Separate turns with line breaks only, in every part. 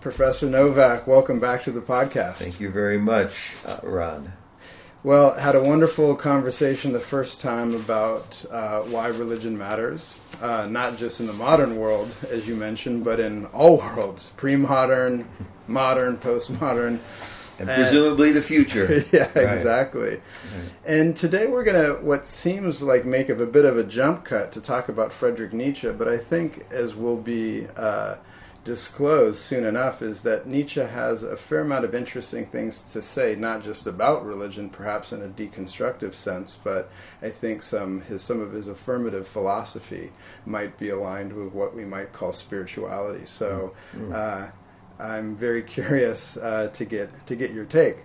Professor Novak, welcome back to the podcast.
Thank you very much, uh, Ron.
Well, had a wonderful conversation the first time about uh, why religion matters, uh, not just in the modern world, as you mentioned, but in all worlds pre-modern, modern, postmodern.
And presumably the future.
yeah, right. exactly. Right. And today we're going to, what seems like make of a bit of a jump cut to talk about Friedrich Nietzsche, but I think as we'll be uh, disclosed soon enough is that Nietzsche has a fair amount of interesting things to say, not just about religion, perhaps in a deconstructive sense, but I think some his some of his affirmative philosophy might be aligned with what we might call spirituality. So, mm-hmm. uh, I'm very curious uh, to get to get your take.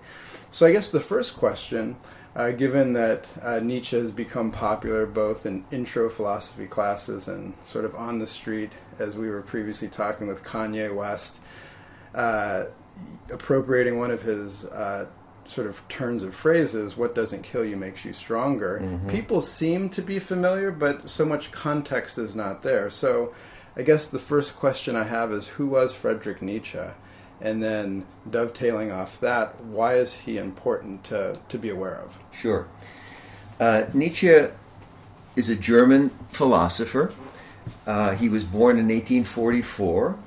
So, I guess the first question. Uh, given that uh, Nietzsche has become popular both in intro philosophy classes and sort of on the street as we were previously talking with Kanye West, uh, appropriating one of his uh, sort of turns of phrases, what doesn't kill you makes you stronger. Mm-hmm. People seem to be familiar, but so much context is not there. So I guess the first question I have is who was Friedrich Nietzsche? And then dovetailing off that, why is he important to, to be aware of?
Sure. Uh, Nietzsche is a German philosopher uh, he was born in 1844.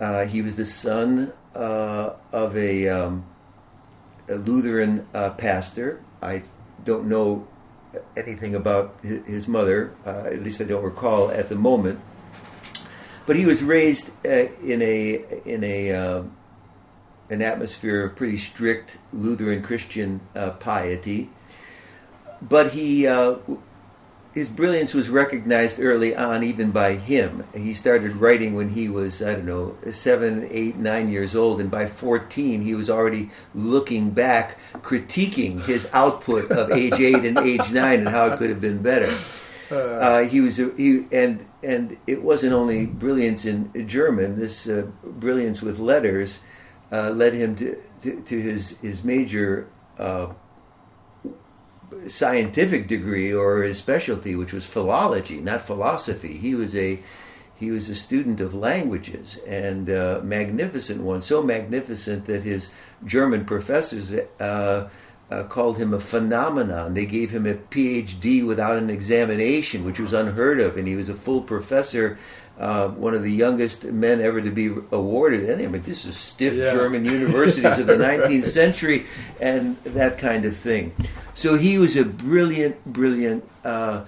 Uh, he was the son uh, of a, um, a Lutheran uh, pastor. I don't know anything about his mother, uh, at least I don't recall at the moment. But he was raised uh, in a in a um, an atmosphere of pretty strict Lutheran Christian uh, piety. But he uh, his brilliance was recognized early on, even by him. He started writing when he was, I don't know, seven, eight, nine years old, and by 14, he was already looking back, critiquing his output of age eight and age nine and how it could have been better. Uh, uh he was, he, and and it wasn't only brilliance in German. This uh, brilliance with letters uh, led him to, to, to his his major uh, scientific degree or his specialty, which was philology, not philosophy. He was a he was a student of languages and uh, magnificent one, so magnificent that his German professors uh, called him a phenomenon. They gave him a PhD without an examination, which was unheard of, and he was a full professor uh, one of the youngest men ever to be awarded. I mean, this is stiff yeah. German universities of the 19th century and that kind of thing. So he was a brilliant, brilliant uh,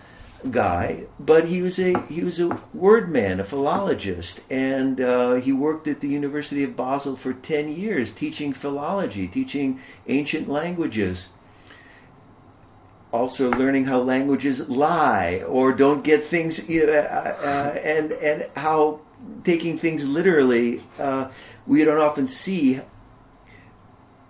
guy, but he was a he was a word man, a philologist, and uh, he worked at the University of Basel for 10 years teaching philology, teaching ancient languages also learning how languages lie or don't get things, you know, uh, uh, and and how taking things literally, uh, we don't often see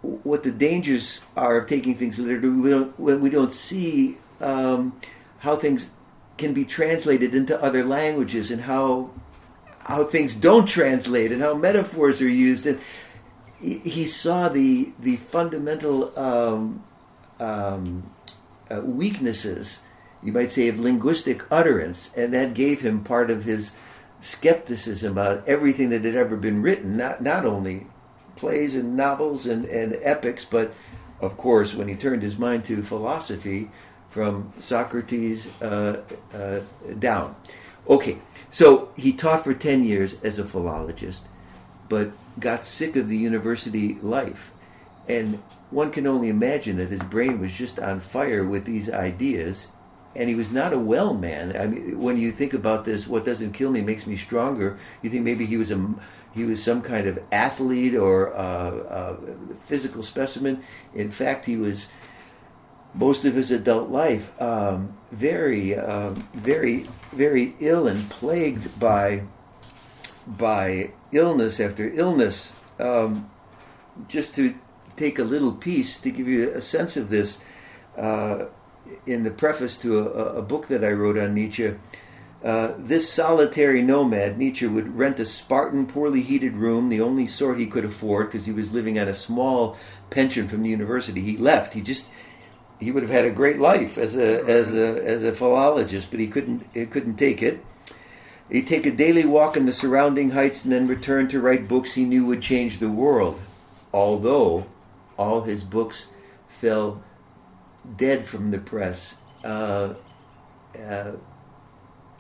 what the dangers are of taking things literally. We don't we don't see um, how things can be translated into other languages and how how things don't translate and how metaphors are used. And he saw the the fundamental um, um, uh, weaknesses, you might say, of linguistic utterance, and that gave him part of his skepticism about everything that had ever been written, not, not only plays and novels and, and epics, but of course, when he turned his mind to philosophy from Socrates uh, uh, down. Okay, so he taught for 10 years as a philologist, but got sick of the university life. And one can only imagine that his brain was just on fire with these ideas and he was not a well man. I mean, when you think about this, what doesn't kill me makes me stronger. You think maybe he was a he was some kind of athlete or a, a physical specimen. In fact, he was most of his adult life um, very, um, very, very ill and plagued by by illness after illness. Um, just to take a little piece to give you a sense of this. Uh, in the preface to a, a, book that I wrote on Nietzsche, uh, this solitary nomad, Nietzsche, would rent a Spartan, poorly heated room, the only sort he could afford because he was living on a small pension from the university. He left. He just he would have had a great life as a as a as a philologist, but he couldn't he couldn't take it. He'd take a daily walk in the surrounding heights and then return to write books he knew would change the world. Although all his books fell dead from the press, uh, uh,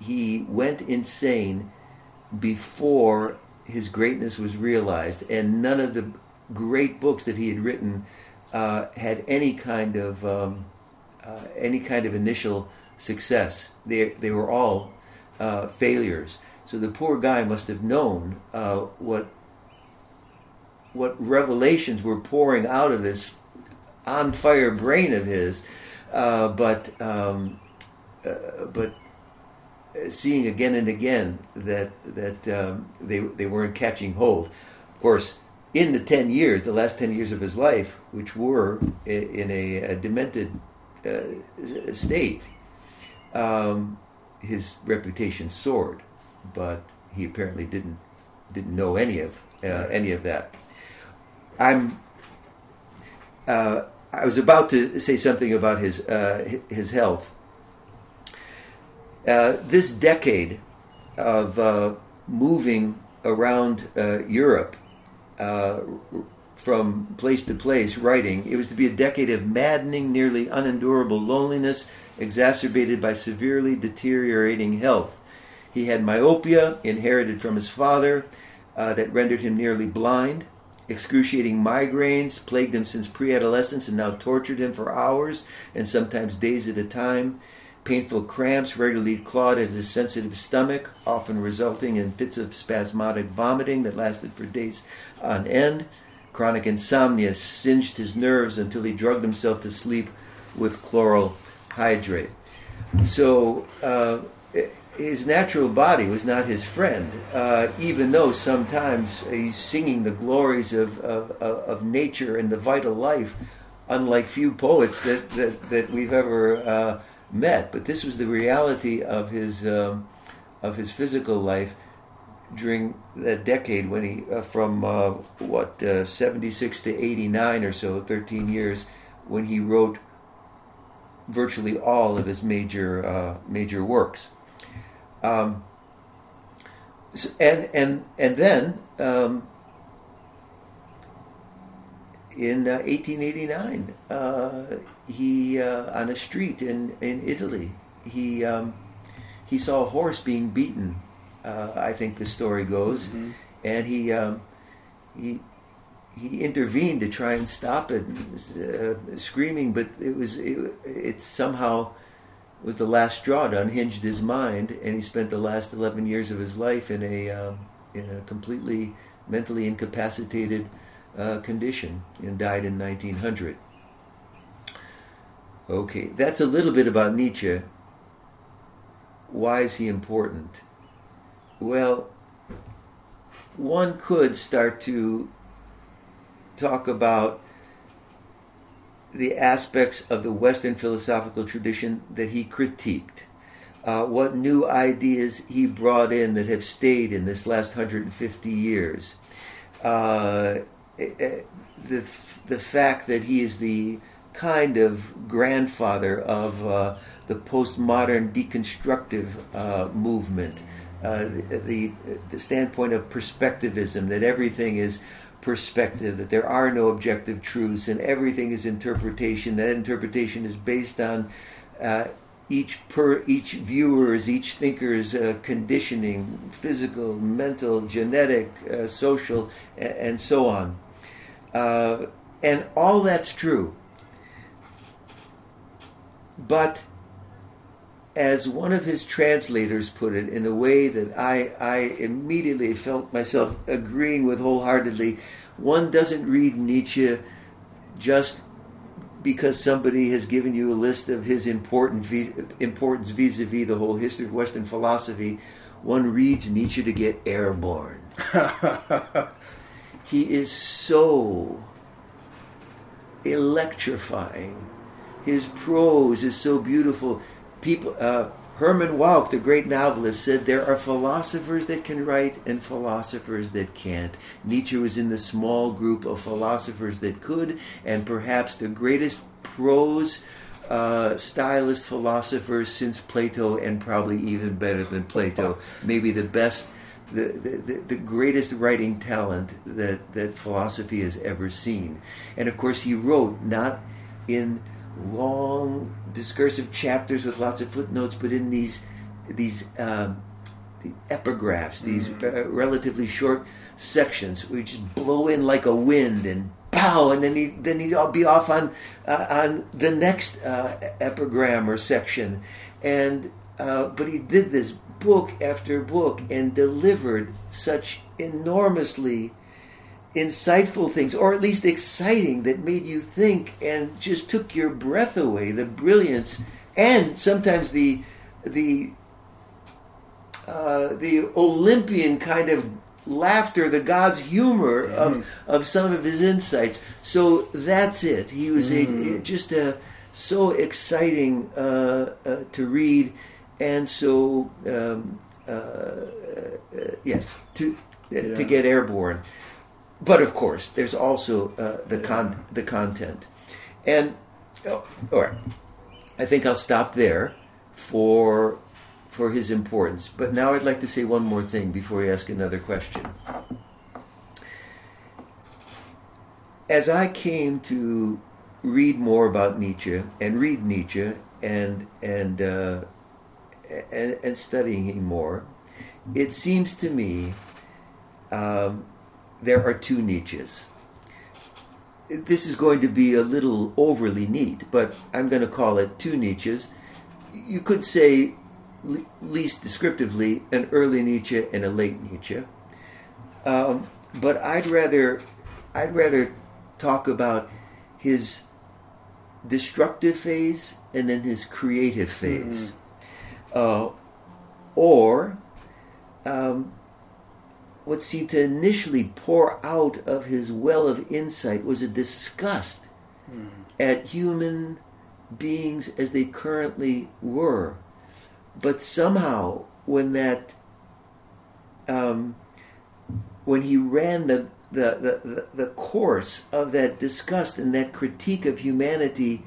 he went insane before his greatness was realized, and none of the great books that he had written uh, had any kind of um, uh, any kind of initial success. They they were all uh, failures. So the poor guy must have known uh, what what revelations were pouring out of this on fire brain of his, uh, but um, but seeing again and again that that um, they they weren't catching hold. Of course, in the ten years, the last ten years of his life, which were in a, a demented uh, state, um, his reputation soared, but he apparently didn't didn't know any of uh, any of that. I'm. Uh, I was about to say something about his uh, his health. Uh, this decade of uh, moving around uh, from place to place writing, it was to be a decade of maddening, nearly unendurable loneliness exacerbated by severely deteriorating health. He had myopia, inherited from his father, uh, that rendered him nearly blind. Excruciating migraines plagued him since pre adolescence and now tortured him for hours and sometimes days at a time. Painful cramps regularly clawed at his sensitive stomach, often resulting in fits of spasmodic vomiting that lasted for days on end. Chronic insomnia singed his nerves until he drugged himself to sleep with chloral hydrate. So uh, his natural body was not his friend, uh, even though sometimes he's singing the glories of, of, of, nature and the vital life, unlike few poets that, that, that we've ever uh, met. But this was the reality of his, um, of his physical life during that decade when he, uh, from uh, what, uh, 76 to 89 or so, 13 years, when he wrote virtually all of his major uh, major works. Um, and and and then um, in uh, 1889, uh, he uh, on a street in in Italy, he um, he saw a horse being beaten. Uh, I think the story goes, mm-hmm. and he um, he he intervened to try and stop it, uh, screaming, but it was it, it, somehow was the last straw to unhinged his mind, and he spent the last eleven years of his life in a um, in a completely mentally incapacitated uh, condition and died in 1900. Okay, that's a little bit about Nietzsche. Why is he important? Well, one could start to talk about the aspects of the Western philosophical tradition that he critiqued. Uh, what new ideas he brought in that have stayed in this last 150 years. Uh, eh, eh, the, the fact that he is the kind of grandfather of uh, the postmodern deconstructive uh, movement, uh, the, the, standpoint of perspectivism, that everything is perspective, that there are no objective truths and everything is interpretation. That interpretation is based on uh, each per each viewer's, each thinker's uh, conditioning, physical, mental, genetic, uh, social, and, and, so on. Uh, and all that's true. But as one of his translators put it in a way that I, I immediately felt myself agreeing with wholeheartedly, one doesn't read Nietzsche just because somebody has given you a list of his important importance vis-a-vis the whole history of Western philosophy. One reads Nietzsche to get airborne. he is so electrifying. His prose is so beautiful people, uh, Herman Wouk, the great novelist, said there are philosophers that can write and philosophers that can't. Nietzsche was in the small group of philosophers that could, and perhaps the greatest prose uh, stylist philosophers since Plato, and probably even better than Plato. Maybe the best, the, the, the greatest writing talent that, that philosophy has ever seen. And of course, he wrote not in long discursive chapters with lots of footnotes, but in these these um, the epigraphs, these uh, relatively short sections which blow in like a wind and pow, and then he then he'd be off on uh, on the next uh, epigram or section, and uh, but he did this book after book and delivered such enormously insightful things, or at least exciting, that made you think and just took your breath away. The brilliance and sometimes the the uh, the Olympian kind of laughter, the God's humor of, mm. of some of his insights. So that's it. He was mm. a, just a so exciting uh, uh, to read, and so um, uh, uh yes, to uh, yeah. to get airborne. But of course, there's also the con the content, and oh, all right. I think I'll stop there for for his importance. But now I'd like to say one more thing before I ask another question. As I came to read more about Nietzsche and read Nietzsche and and uh, and, and, studying him more, it seems to me um, there are two Nietzsches. This is going to be a little overly neat, but I'm going to call it two Nietzsches. You could say least descriptively, an early Nietzsche and a late Nietzsche. Um, but I'd rather, I'd rather talk about his destructive phase and then his creative phase, mm-hmm. uh, or um, what seemed to initially pour out of his well of insight was a disgust mm. at human beings as they currently were but somehow when that um, when he ran the, the, the, the course of that disgust and that critique of humanity,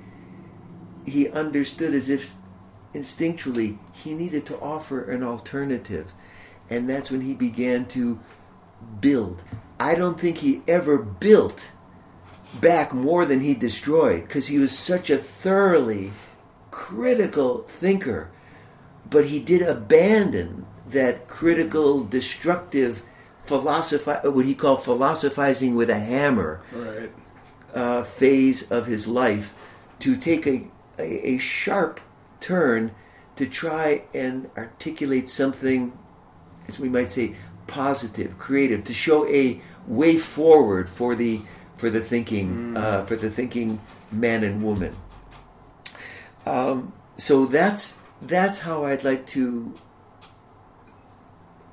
he understood as if instinctually he needed to offer an alternative. And that's when he began to build. I don't think he ever built back more than he destroyed because he was such a thoroughly critical thinker but he did abandon that critical, destructive philosophi- what he called philosophizing with a hammer
right.
uh, phase of his life to take a, a, a sharp turn to try and articulate something, as we might say, positive, creative, to show a way forward for the for the thinking mm. uh, for the thinking man and woman. Um, so that's that's how I'd like to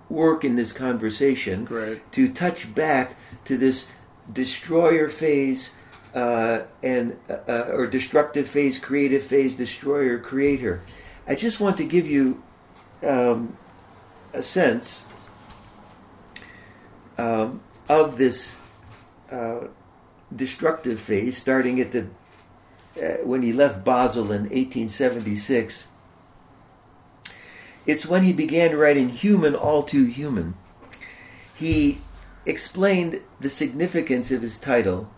work in this conversation
Great.
to touch back to this destroyer phase uh, and uh, or destructive phase, creative phase, destroyer, creator. I just want to give you um, a sense um, of this uh, destructive phase, starting at the uh, when he left Basel in 1876 it's when he began writing Human All Too Human. He explained the significance of his title,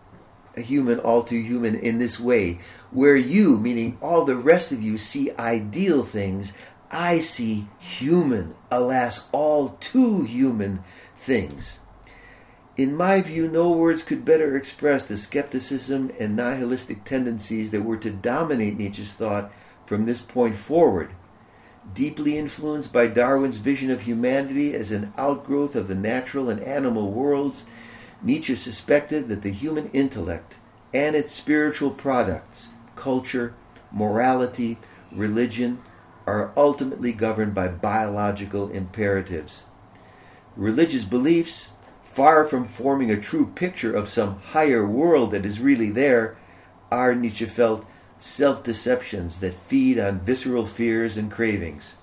A Human All Too Human, in this way where you, meaning all the rest of you, see ideal things, I see human, alas, all too human things. In my view, no words could better express the skepticism and nihilistic tendencies that were to dominate Nietzsche's thought from this point forward. Deeply influenced by Darwin's vision of humanity as an outgrowth of the natural and animal worlds, Nietzsche suspected that the human intellect and its spiritual products, culture, morality, religion, are ultimately governed by biological imperatives. Religious beliefs, far from forming a true picture of some higher world that is really there, are, Nietzsche felt, self deceptions that feed on visceral fears and cravings.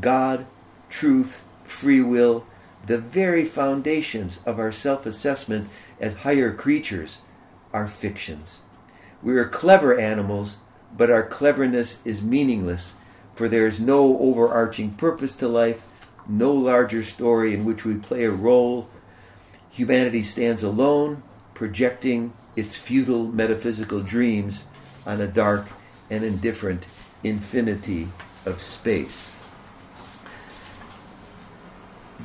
God, truth, free will, the very foundations of our self assessment as higher creatures, are fictions. We are clever animals, but our cleverness is meaningless, for there is no overarching purpose to life, no larger story in which we play a role. Humanity stands alone, projecting its futile metaphysical dreams on a dark and indifferent infinity of space.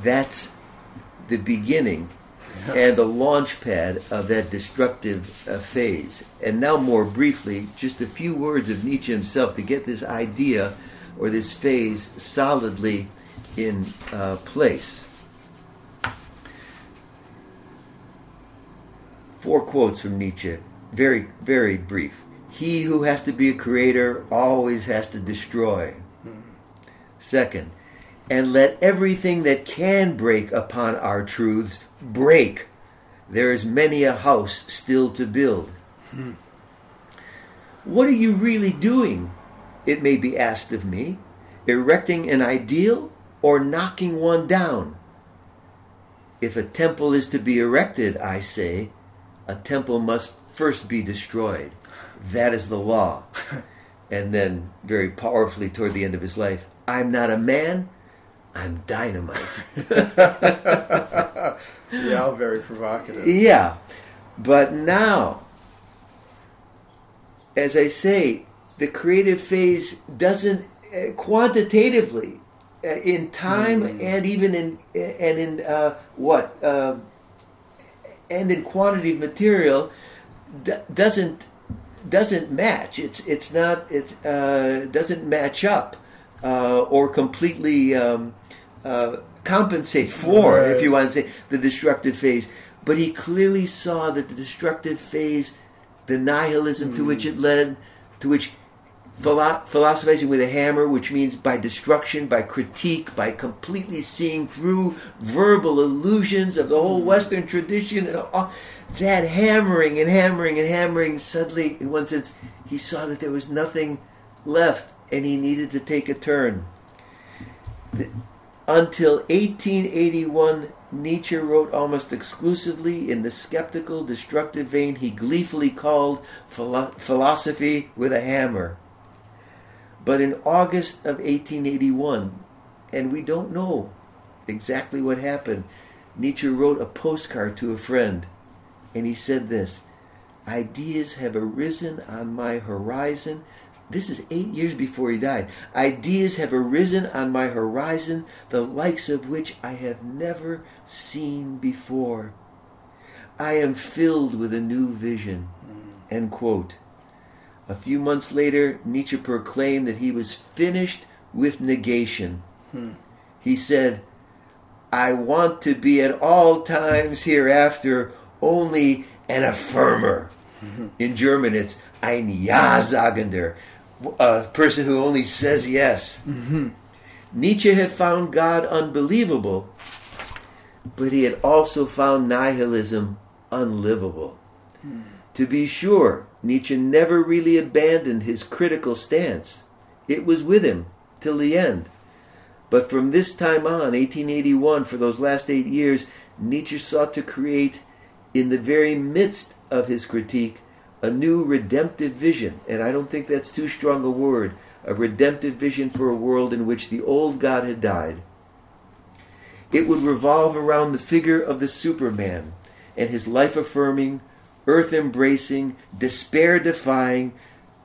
That's the beginning and the launch pad of that destructive uh, phase. And now, more briefly, just a few words of Nietzsche himself to get this idea or this phase solidly in uh, place. Four quotes from Nietzsche, very, very brief. He who has to be a creator always has to destroy. Second, and let everything that can break upon our truths break. There is many a house still to build. Hmm. What are you really doing? It may be asked of me. Erecting an ideal or knocking one down? If a temple is to be erected, I say, a temple must first be destroyed. That is the law. and then, very powerfully, toward the end of his life, I'm not a man, I'm dynamite.
yeah, very provocative.
Yeah. But now, as I say, the creative phase doesn't uh, quantitatively uh, in time mm. and even in and in uh, what uh, and in quantity of material d- doesn't doesn't match. It's it's not it uh, doesn't match up uh, or completely um, uh, compensate for, right. if you want to say, the destructive phase. But he clearly saw that the destructive phase, the nihilism mm. to which it hmm. led, to which philo- philosophizing with a hammer, which means by destruction, by critique, by completely seeing through verbal illusions of the whole. Western tradition, and all, that hammering and hammering and hammering, suddenly, in one sense, he saw that there was nothing left and he needed to take a turn. Until 1881, Nietzsche wrote almost exclusively in the skeptical, destructive vein he gleefully called philo- philosophy with a hammer. But in August of 1881, and we don't know exactly what happened, Nietzsche wrote a postcard to a friend, and he said this Ideas have arisen on my horizon this is eight years before he died. Ideas have arisen on my horizon, the likes of which I have never seen before. I am filled with a new vision. Mm. End quote. A few months later, Nietzsche proclaimed that he was finished with negation. Hmm. He said, I want to be at all times hereafter only an affirmer. Mm-hmm. In German, it's ein Ja-Sagender, a person who only says yes. Mm-hmm. Nietzsche had found God unbelievable, but he had also found nihilism unlivable. Mm. To be sure, Nietzsche never really abandoned his critical stance. It was with him till the end. But from this time on, 1881, for those last eight years, Nietzsche sought to create, in the very midst of his critique, a new redemptive vision, and I don't think that's too strong a word, a redemptive vision for a world in which the old God had died. It would revolve around the figure of the Superman and his life affirming, earth embracing, despair defying,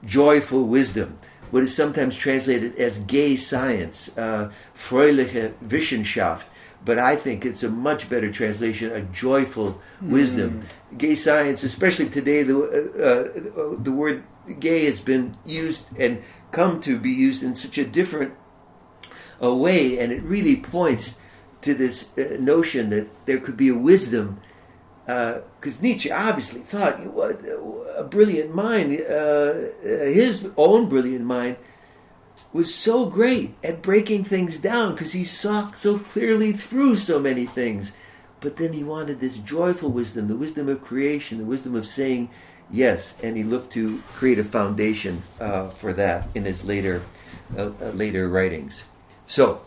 joyful wisdom, what is sometimes translated as gay science, uh, fröhliche Wissenschaft, but I think it's a much better translation, a joyful wisdom. Mm. Gay science, especially today, the, uh, uh, the word gay has been used and come to be used in such a different uh, way, and it really points to this uh, notion that there could be a wisdom. Because uh, Nietzsche obviously thought, what a brilliant mind, uh, his own brilliant mind was so great at breaking things down because he saw so clearly through so many things. But then he wanted this joyful wisdom, the wisdom of creation, the wisdom of saying yes, and he looked to create a foundation uh, for that in his later uh, uh later writings. So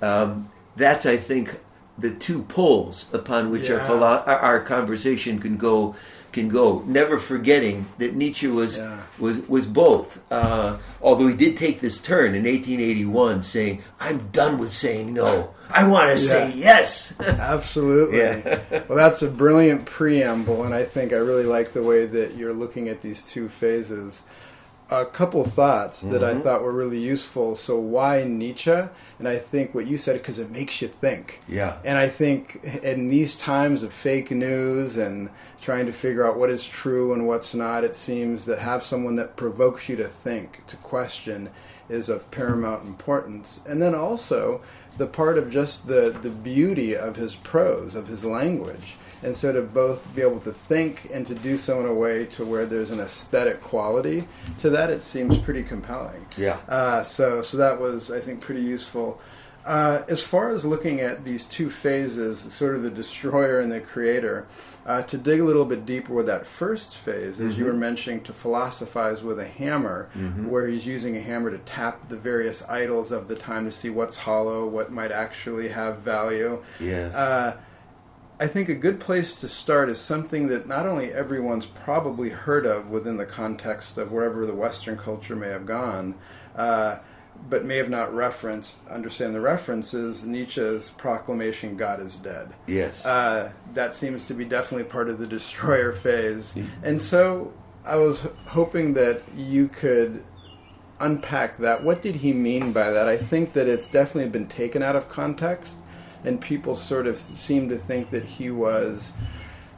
um, that's, I think, the two poles upon which our, philo- our conversation can go can go. Never forgetting that Nietzsche was
Yeah.
was was both. Uh, although he did take this turn in 1881, saying, "I'm done with saying no. I want to say yes."
Absolutely.
Yeah.
well, that's a brilliant preamble, and I think I really like the way that you're looking at these two phases. A couple thoughts that
Mm-hmm.
I thought were really useful. So, why Nietzsche? And I think what you said because it makes you think.
Yeah.
And I think in these times of fake news and trying to figure out what is true and what's not, it seems that have someone that provokes you to think, to question, is of paramount importance. And then also the part of just the, the beauty of his prose, of his language. And so to both be able to think and to do so in a way to where there's an aesthetic quality to that, it seems pretty compelling.
Yeah.
Uh, so, so that was, I think, pretty useful. Uh, as far as looking at these two phases, sort of the destroyer and the creator, uh, to dig a little bit deeper with that first phase, as you were mentioning, to philosophize with a hammer, where he's using a hammer to tap the various idols of the time to see what's hollow, what might actually have value.
Yes.
Uh, I think a good place to start is something that not only everyone's probably heard of within the context of wherever the Western culture may have gone, uh, but may have not referenced, understand the references, Nietzsche's proclamation, God is dead.
yes.
Uh, that seems to be definitely part of the destroyer phase. And so I was hoping that you could unpack that. What did he mean by that? I think that it's definitely been taken out of context, and people sort of seem to think that he was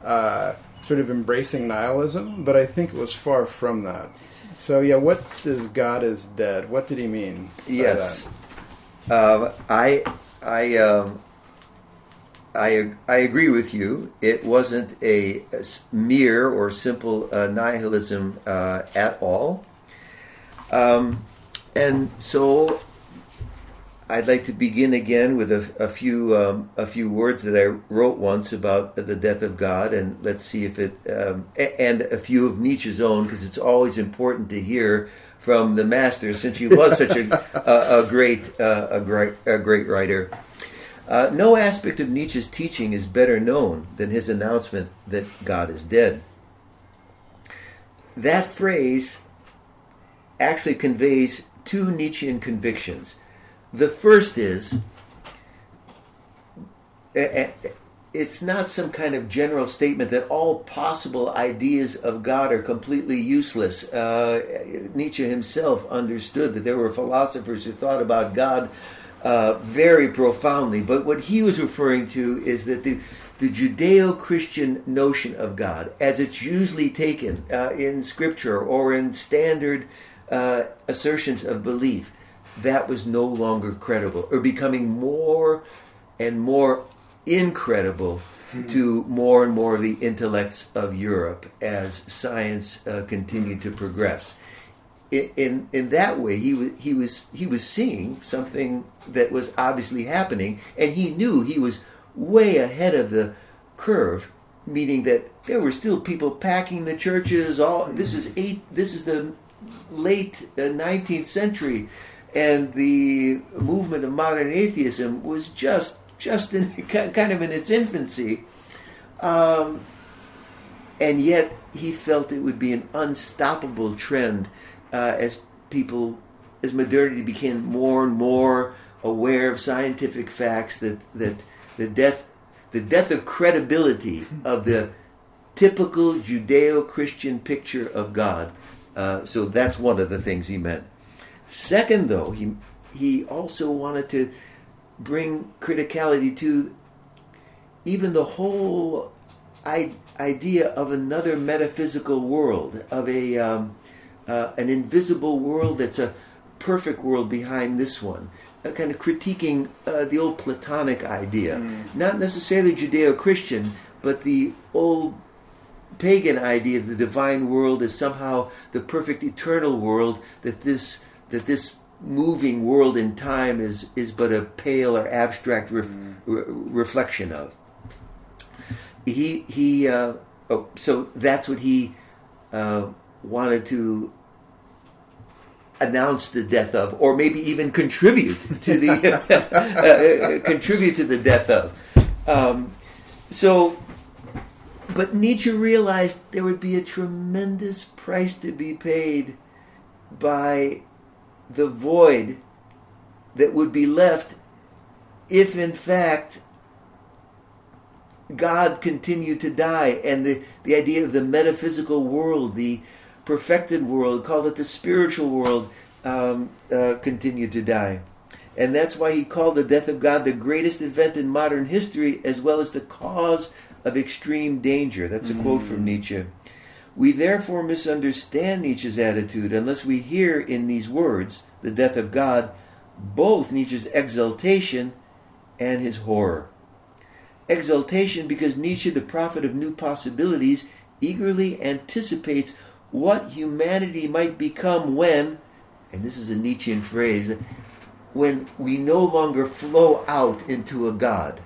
uh, sort of embracing nihilism, but I think it was far from that. So, yeah, what does God is dead? What did he mean?
Yes. Um, I I um, I I agree with you. It wasn't a mere or simple uh, nihilism uh, at all. Um, and so I'd like to begin again with a, a few um, a few words that I wrote once about the death of God, and let's see if it um, a- and a few of Nietzsche's own, because it's always important to hear from the master, since he was such a, a, a great uh, a great a great writer. Uh, no aspect of Nietzsche's teaching is better known than his announcement that God is dead. That phrase actually conveys two Nietzschean convictions. The first is eh, eh, it's not some kind of general statement that all possible ideas of God are completely useless. Uh, Nietzsche himself understood that there were philosophers who thought about God uh, very profoundly, but what he was referring to is that the the Judeo-Christian notion of God, as it's usually taken uh, in Scripture or in standard uh, assertions of belief, that was no longer credible, or becoming more and more incredible to more and more of the intellects of Europe as science uh, continued to progress. In, in in that way, he was he was he was seeing something that was obviously happening, and he knew he was way ahead of the curve. Meaning that there were still people packing the churches. All this is eight. This is the late uh, nineteenth century, and the movement of modern atheism was just just in kind of in its infancy, um, and yet he felt it would be an unstoppable trend uh, as people, as modernity became more and more aware of scientific facts that that the death, the death of credibility of the typical Judeo-Christian picture of God. Uh, so that's one of the things he meant. Second, though, he he also wanted to bring criticality to even the whole I- idea of another metaphysical world, of a um, uh, an invisible world that's a perfect world behind this one, uh, kind of critiquing uh, the old Platonic idea, not necessarily Judeo-Christian, but the old pagan idea of the divine world is somehow the perfect eternal world that this that this moving world in time is is but a pale or abstract ref, re- reflection of. He he uh, oh, so that's what he uh, wanted to announce the death of or maybe even contribute to the uh, contribute to the death of. Um, so, but Nietzsche realized there would be a tremendous price to be paid by the void that would be left if, in fact, God continued to die. And the, the idea of the metaphysical world, the perfected world, called it the spiritual world, um, uh, continued to die. And that's why he called the death of God the greatest event in modern history, as well as the cause of extreme danger. That's a mm. quote from Nietzsche. We therefore misunderstand Nietzsche's attitude unless we hear in these words, the death of God, both Nietzsche's exaltation and his horror. Exaltation because Nietzsche, the prophet of new possibilities, eagerly anticipates what humanity might become when, and this is a Nietzschean phrase, when we no longer flow out into a God.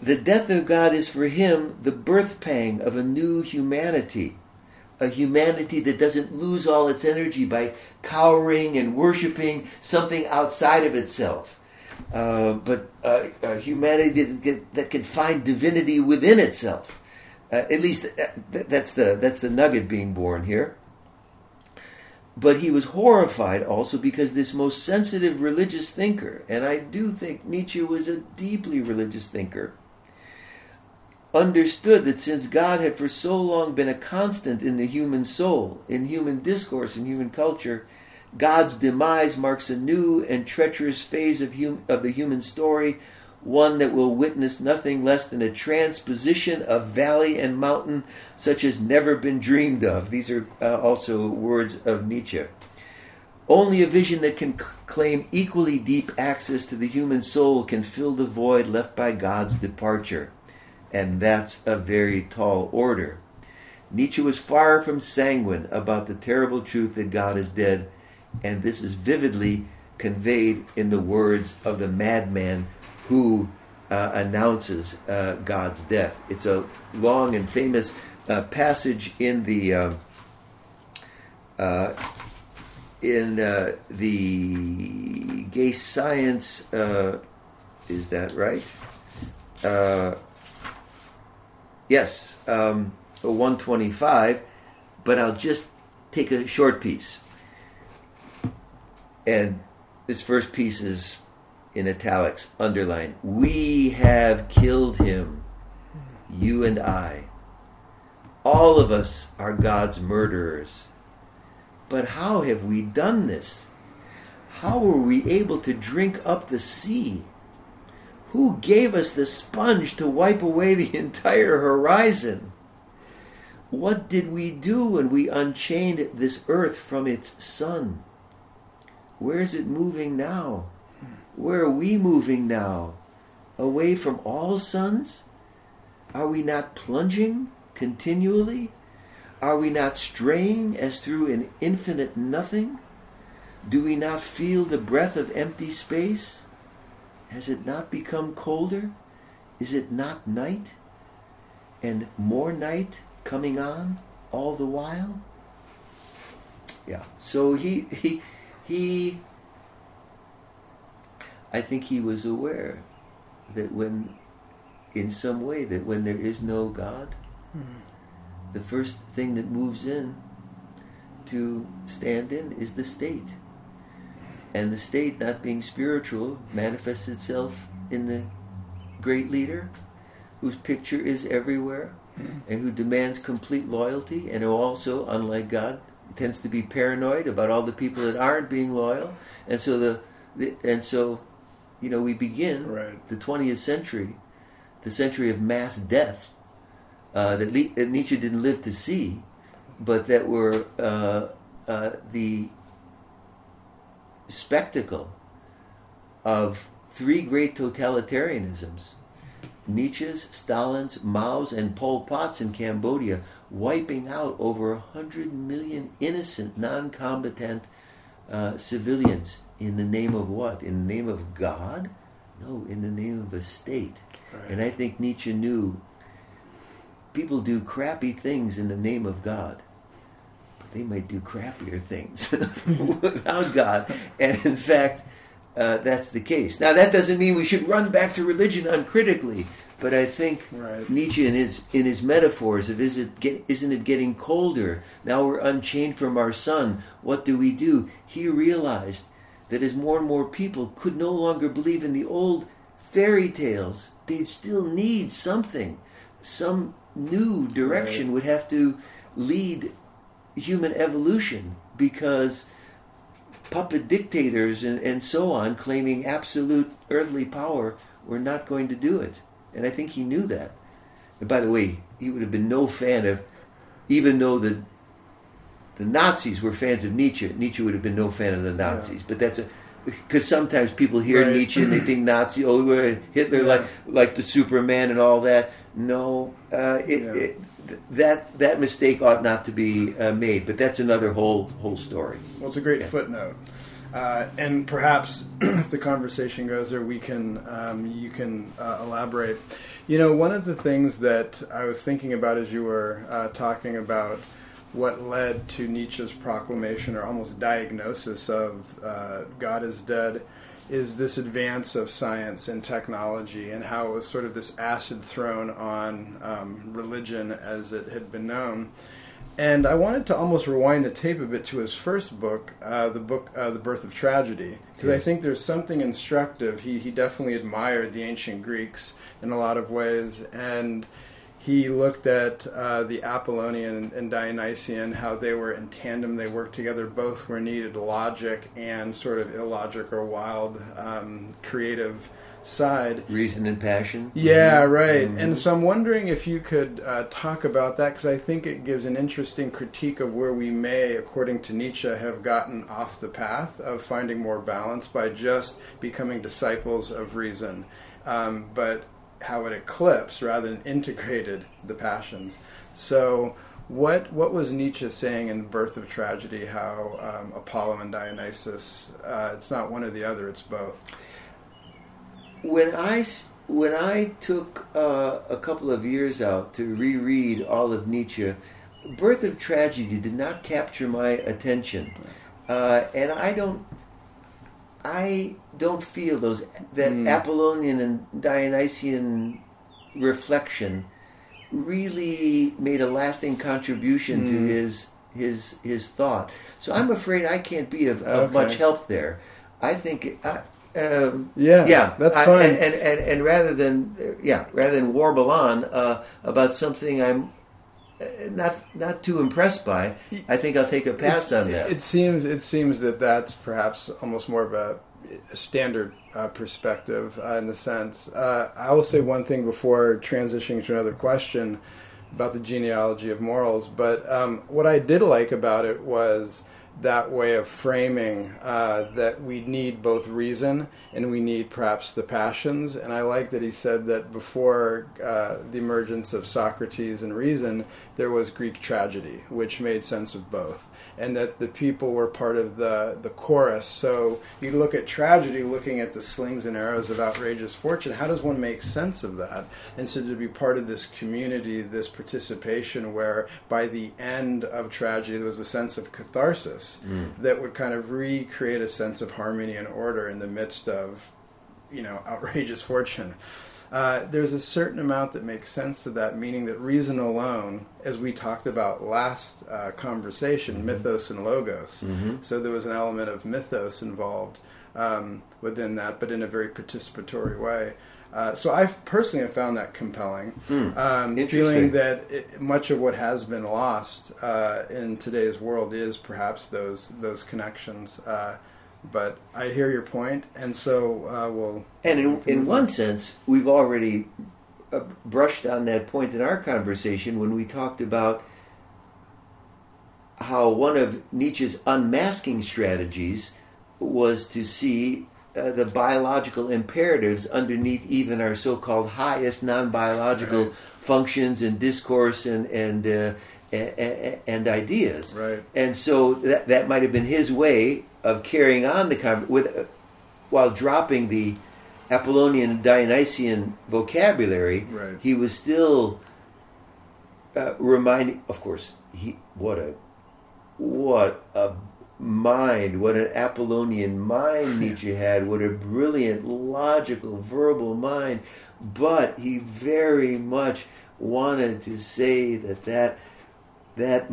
The death of God is for him the birth pang of a new humanity, a humanity that doesn't lose all its energy by cowering and worshiping something outside of itself, uh, but a humanity that, that can find divinity within itself. Uh, at least uh, that's the that's the nugget being born here. But he was horrified also because this most sensitive religious thinker, and I do think Nietzsche was a deeply religious thinker, understood that since God had for so long been a constant in the human soul, in human discourse, in human culture, God's demise marks a new and treacherous phase of, hum- of the human story, one that will witness nothing less than a transposition of valley and mountain such as never been dreamed of. These are uh, also words of Nietzsche. Only a vision that can c- claim equally deep access to the human soul can fill the void left by God's departure. And that's a very tall order. Nietzsche was far from sanguine about the terrible truth that God is dead, and this is vividly conveyed in the words of the madman who uh, announces uh, God's death. It's a long and famous uh, passage in the um, uh, in uh, the gay science. Uh, is that right? Yes, um, one twenty five. But I'll just take a short piece, and this first piece is in italics, underline. We have killed him, you and I. All of us are God's murderers. But how have we done this? How were we able to drink up the sea? Who gave us the sponge to wipe away the entire horizon? What did we do when we unchained this earth from its sun? Where is it moving now? Where are we moving now? Away from all suns? Are we not plunging continually? Are we not straying as through an infinite nothing? Do we not feel the breath of empty space? Has it not become colder? Is it not night? And more night coming on all the while? Yeah. So he he he I think he was aware that when, in some way, that when there is no God, mm-hmm. the first thing that moves in to stand in is the state. And the state, not being spiritual, manifests itself in the great leader whose picture is everywhere mm-hmm. and who demands complete loyalty and who also, unlike God, tends to be paranoid about all the people that aren't being loyal. And so the, the and so you know, we begin right. the 20th century, the century of mass death uh, that, Le- that, Nietzsche didn't live to see, but that were uh, uh, the spectacle of three great totalitarianisms Nietzsche's, Stalin's, Mao's, and Pol Pot's in Cambodia, wiping out over 100 million innocent, non combatant uh, civilians in the name of what? In the name of God? No, in the name of a state. Right. And I think Nietzsche knew people do crappy things in the name of God, they might do crappier things without God. And in fact, uh, that's the case. Now, that doesn't mean we should run back to religion uncritically, but I think
Right.
Nietzsche, in his in his metaphors of is it get, isn't it getting colder? Now we're unchained from our sun. What do we do? He realized that as more and more people could no longer believe in the old fairy tales, they'd still need something, some new direction
Right.
would have to lead human evolution because puppet dictators and, and so on claiming absolute earthly power were not going to do it. And I think he knew that. And by the way, he would have been no fan of, even though the the Nazis were fans of Nietzsche, Nietzsche would have been no fan of the Nazis. But that's a because sometimes people hear
Right.
Nietzsche and they think Nazi, oh, we're Hitler,
Yeah.
like like the Superman and all that. No, uh, it,
Yeah.
it, that that mistake ought not to be uh, made. But that's another whole whole story.
Well, it's a great
Yeah.
footnote, uh, and perhaps if the conversation goes there, we can um, you can uh, elaborate. You know, one of the things that I was thinking about as you were uh, talking about what led to Nietzsche's proclamation or almost diagnosis of uh, God is dead is this advance of science and technology and how it was sort of this acid thrown on um, religion as it had been known. And I wanted to almost rewind the tape a bit to his first book, uh, the book uh, "The Birth of Tragedy," because I think there's something instructive. He he definitely admired the ancient Greeks in a lot of ways, and he looked at uh, the Apollonian and Dionysian, how they were in tandem, they worked together. Both were needed logic and sort of illogic or wild, um, creative side.
Reason and passion.
Yeah, right.
Mhm.
And so I'm wondering if you could uh, talk about that because I think it gives an interesting critique of where we may, according to Nietzsche, have gotten off the path of finding more balance by just becoming disciples of reason, um, but how it eclipsed rather than integrated the passions. So. What what was Nietzsche saying in Birth of Tragedy? How um, Apollo and Dionysus? Uh, it's not one or the other; it's both.
when I when I took uh, a couple of years out to reread all of Nietzsche, Birth of Tragedy did not capture my attention, uh, and I don't. I don't feel those that
Mm.
Apollonian and Dionysian reflection really made a lasting contribution to
Mm.
his his his thought. So I'm afraid I can't be of, of much help there. I think. I, um,
Yeah,
yeah,
that's
I-
fine.
And, and, and, and rather than uh, yeah, rather than warble on uh, about something I'm uh, not not too impressed by, I think I'll take a pass
It's-
on that.
It seems it seems that that's perhaps almost more of a, a standard uh, perspective uh, in the sense. Uh, I will say one thing before transitioning to another question about the genealogy of morals. But um, what I did like about it was that way of framing uh, that we need both reason and we need perhaps the passions. And I like that he said that before uh, the emergence of Socrates and reason, there was Greek tragedy, which made sense of both. And that the people were part of the, the chorus. So you look at tragedy, looking at the slings and arrows of outrageous fortune. How does one make sense of that? And so to be part of this community, this participation, where by the end of tragedy there was a sense of catharsis mm. that would kind of recreate a sense of harmony and order in the midst of, you know, outrageous fortune. Uh, there's a certain amount that makes sense to that, meaning that reason alone, as we talked about last uh, conversation, mythos and logos. So there was an element of mythos involved um, within that, but in a very participatory way. Uh, so I personally have found that compelling, um, feeling that it, much of what has been lost uh, in today's world is perhaps those those connections. But I hear your point, and so uh, we'll.
And in,
we
in one
on.
sense, we've already uh, brushed on that point in our conversation when we talked about how one of Nietzsche's unmasking strategies was to see uh, the biological imperatives underneath even our so-called highest non-biological
Right.
functions and discourse and and uh, a- a- and ideas.
Right.
And so that that might have been his way of carrying on the con with uh, while dropping the Apollonian Dionysian vocabulary.
Right.
He was still uh, reminding. Of course, he what a what a mind, what an Apollonian mind Nietzsche had, what a brilliant, logical, verbal mind. But he very much wanted to say that that, that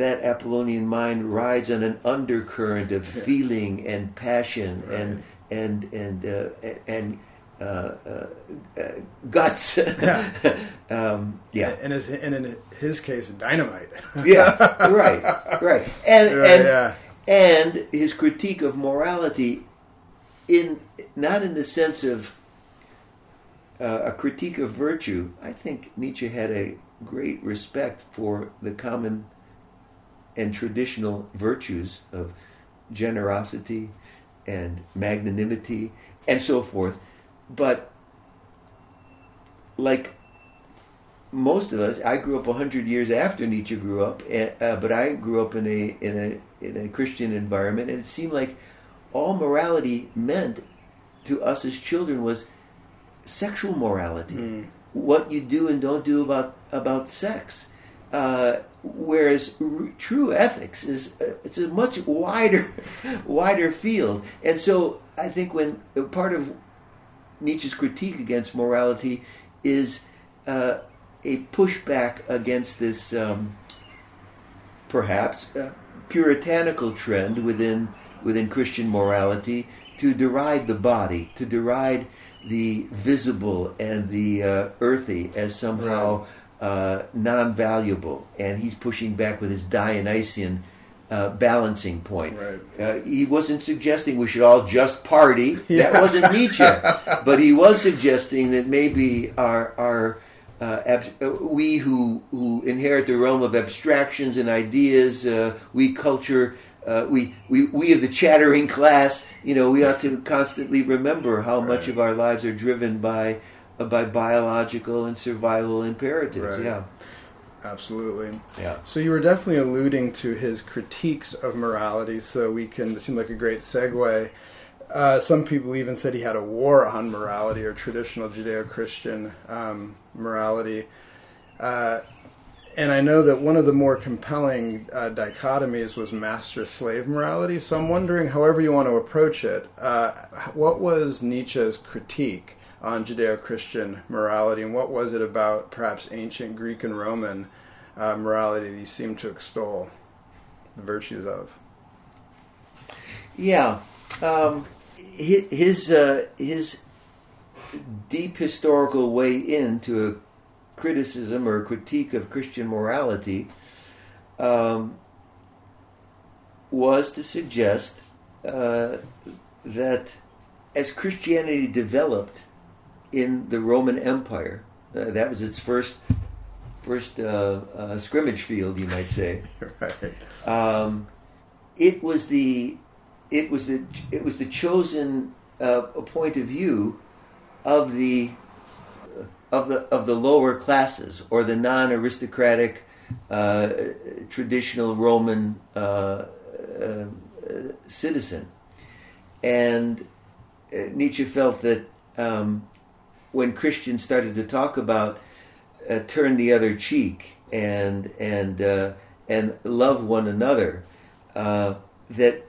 that Apollonian mind rides on an undercurrent of feeling and passion right. and and and uh, and uh, uh, uh guts. Yeah. um, yeah.
And, his, and in his case, dynamite.
yeah. Right. Right. And right, and yeah. and his critique of morality, in not in the sense of uh, a critique of virtue. I think Nietzsche had a great respect for the common and traditional virtues of generosity and magnanimity and so forth. But like most of us, I grew up hundred years after Nietzsche grew up, uh, but I grew up in a in a in a Christian environment, and it seemed like all morality meant to us as children was sexual morality, mm. what you do and don't do about about sex. Uh, whereas r- true ethics is uh, it's a much wider wider field. And so i think when uh, part of nietzsche's critique against morality is uh, a pushback against this um, perhaps puritanical trend within within christian morality to deride the body to deride the visible and the earthy as somehow right uh, non valuable, and he's pushing back with his Dionysian uh, balancing point. Right. Uh, he wasn't suggesting we should all just party. Yeah. That wasn't Nietzsche, but he was suggesting that maybe our our uh, ab- uh, we who who inherit the realm of abstractions and ideas, uh, we culture. Uh, we, we, we of the chattering class, you know, we ought to constantly remember how right. much of our lives are driven by by biological and survival imperatives. Right. Yeah.
Absolutely.
Yeah.
So you were definitely alluding to his critiques of morality, so we can, it seemed like a great segue. Uh, some people even said he had a war on morality or traditional Judeo Christian um, morality. Uh, and I know that one of the more compelling uh, dichotomies was master slave morality. So I'm wondering, however you want to approach it, uh, what was Nietzsche's critique on Judeo Christian morality, and what was it about perhaps ancient Greek and Roman uh, morality that he seemed to extol the virtues of?
Yeah. Um, his, uh, his deep historical way into a criticism or a critique of Christian morality um, was to suggest uh, that as Christianity developed, in the Roman Empire. Uh, that was its first first uh, uh, scrimmage field, you might say.
right.
Um, it was the it was the it was the chosen uh, point of view of the of the of the lower classes or the non aristocratic uh, traditional Roman uh, citizen, and Nietzsche felt that um, when Christians started to talk about uh, turn the other cheek and and uh, and love one another, uh, that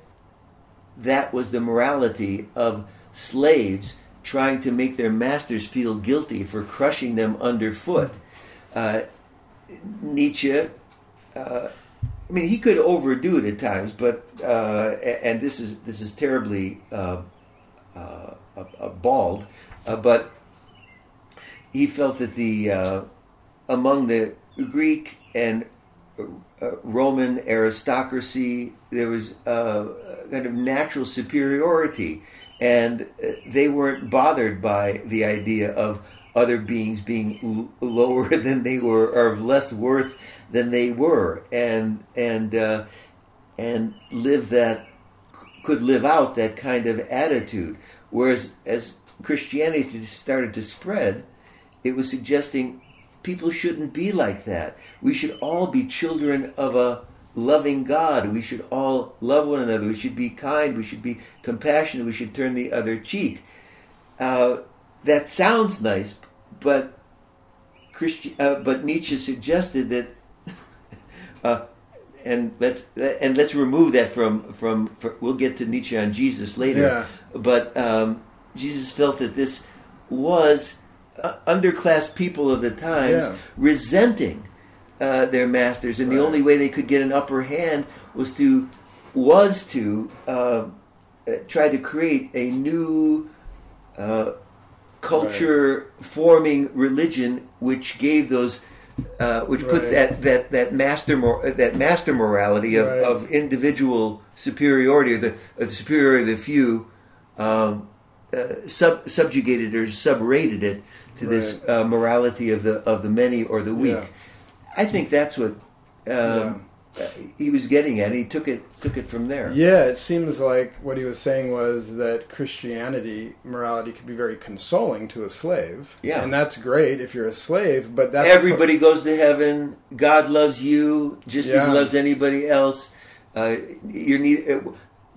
that was the morality of slaves trying to make their masters feel guilty for crushing them underfoot. Uh, Nietzsche. Uh, I mean, he could overdo it at times, but uh, and this is this is terribly bald, but he felt that the uh, among the Greek and uh, Roman aristocracy there was a kind of natural superiority, and uh, they weren't bothered by the idea of other beings being l- lower than they were or of less worth than they were, and and uh, and live that could live out that kind of attitude. Whereas as Christianity started to spread, it was suggesting people shouldn't be like that. We should all be children of a loving God. We should all love one another. We should be kind. We should be compassionate. We should turn the other cheek. Uh, that sounds nice, but Christi- uh, but Nietzsche suggested that uh, and let's and let's remove that from from. we'll get to Nietzsche on Jesus later,
Yeah.
but um, Jesus felt that this was underclass people of the times
Yeah.
resenting uh, their masters, and the only way they could get an upper hand was to was to uh, uh, try to create a new uh, culture forming religion, which gave those. Uh, which put
Right.
that, that, that master mor- that master morality of,
Right.
of individual superiority, or the, of the superiority of the few, um, uh, sub, subjugated or subrated it to this uh, morality of the of the many or the weak.
Yeah.
I think that's what um, uh, he was getting at. He took it took it from there.
Yeah, it seems like what he was saying was that Christianity, morality, could be very consoling to a slave.
Yeah.
and that's great if you're a slave. But that's
Everybody goes to heaven. God loves you just as He loves anybody else. Uh, you're need, uh,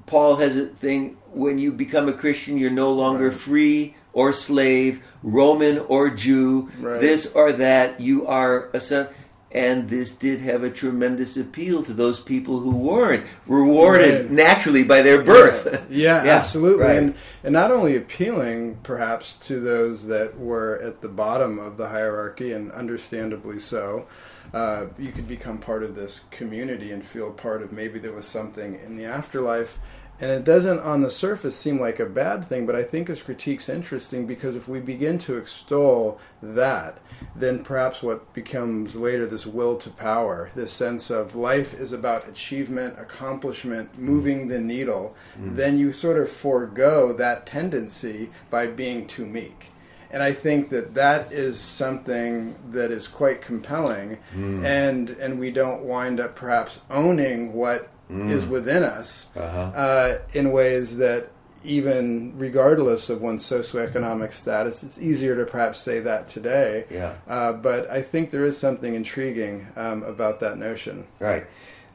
Paul has a thing when you become a Christian, you're no longer
Right.
free or slave, Roman or Jew,
Right.
this or that. You are a son. And this did have a tremendous appeal to those people who weren't rewarded
Right.
naturally by their birth.
Yeah,
Yeah,
absolutely.
right.
And and not only appealing perhaps to those that were at the bottom of the hierarchy, and understandably so. Uh, you could become part of this community and feel part of maybe there was something in the afterlife. And it doesn't on the surface seem like a bad thing, but I think his critique's interesting because if we begin to extol that, then perhaps what becomes later this will to power, this sense of life is about achievement, accomplishment, moving the needle, mm. then you sort of forego that tendency by being too meek. And I think that that is something that is quite compelling, mm. and and we don't wind up perhaps owning what is within us
Uh-huh.
uh, in ways that even regardless of one's socioeconomic status, it's easier to perhaps say that today.
Yeah.
Uh, but I think there is something intriguing um, about that notion.
Right.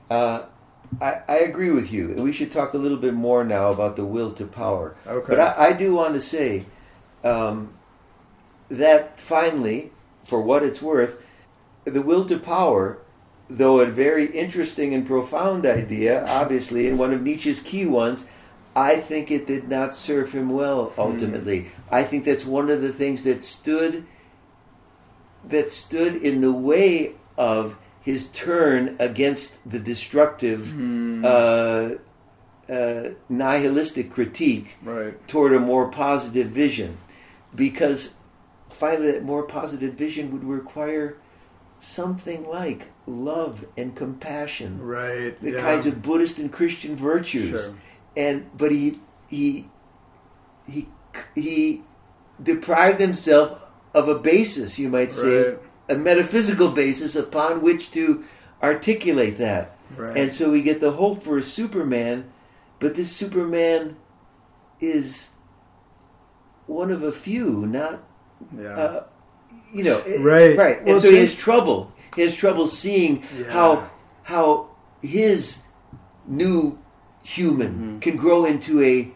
Uh, I, I agree with you. We should talk a little bit more now about the will to power.
Okay.
But I, I do want to say um, that finally, for what it's worth, the will to power, though a very interesting and profound idea, obviously, and one of Nietzsche's key ones, I think it did not serve him well ultimately. I think that's one of the things that stood that stood in the way of his turn against the destructive uh, uh, nihilistic critique
Right.
toward a more positive vision because finally that more positive vision would require something like love and compassion
Right.
the
yeah.
kinds of buddhist and christian virtues
Sure.
and but he he he he deprived himself of a basis you might say
Right.
a metaphysical basis upon which to articulate that
Right.
and so we get the hope for a superman but this superman is one of a few not
yeah.
uh, you know, it-
Right.
right.
Well,
and so he has trouble. He has trouble seeing
Yeah.
how how his new human
Mm-hmm.
can grow into a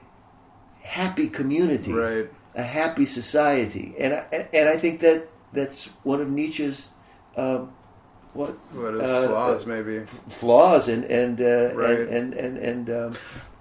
happy community,
right.
a happy society, and I, and I think that that's one of Nietzsche's um, what
What is
uh,
flaws,
uh,
maybe.
flaws and and uh,
Right.
and and and, and um,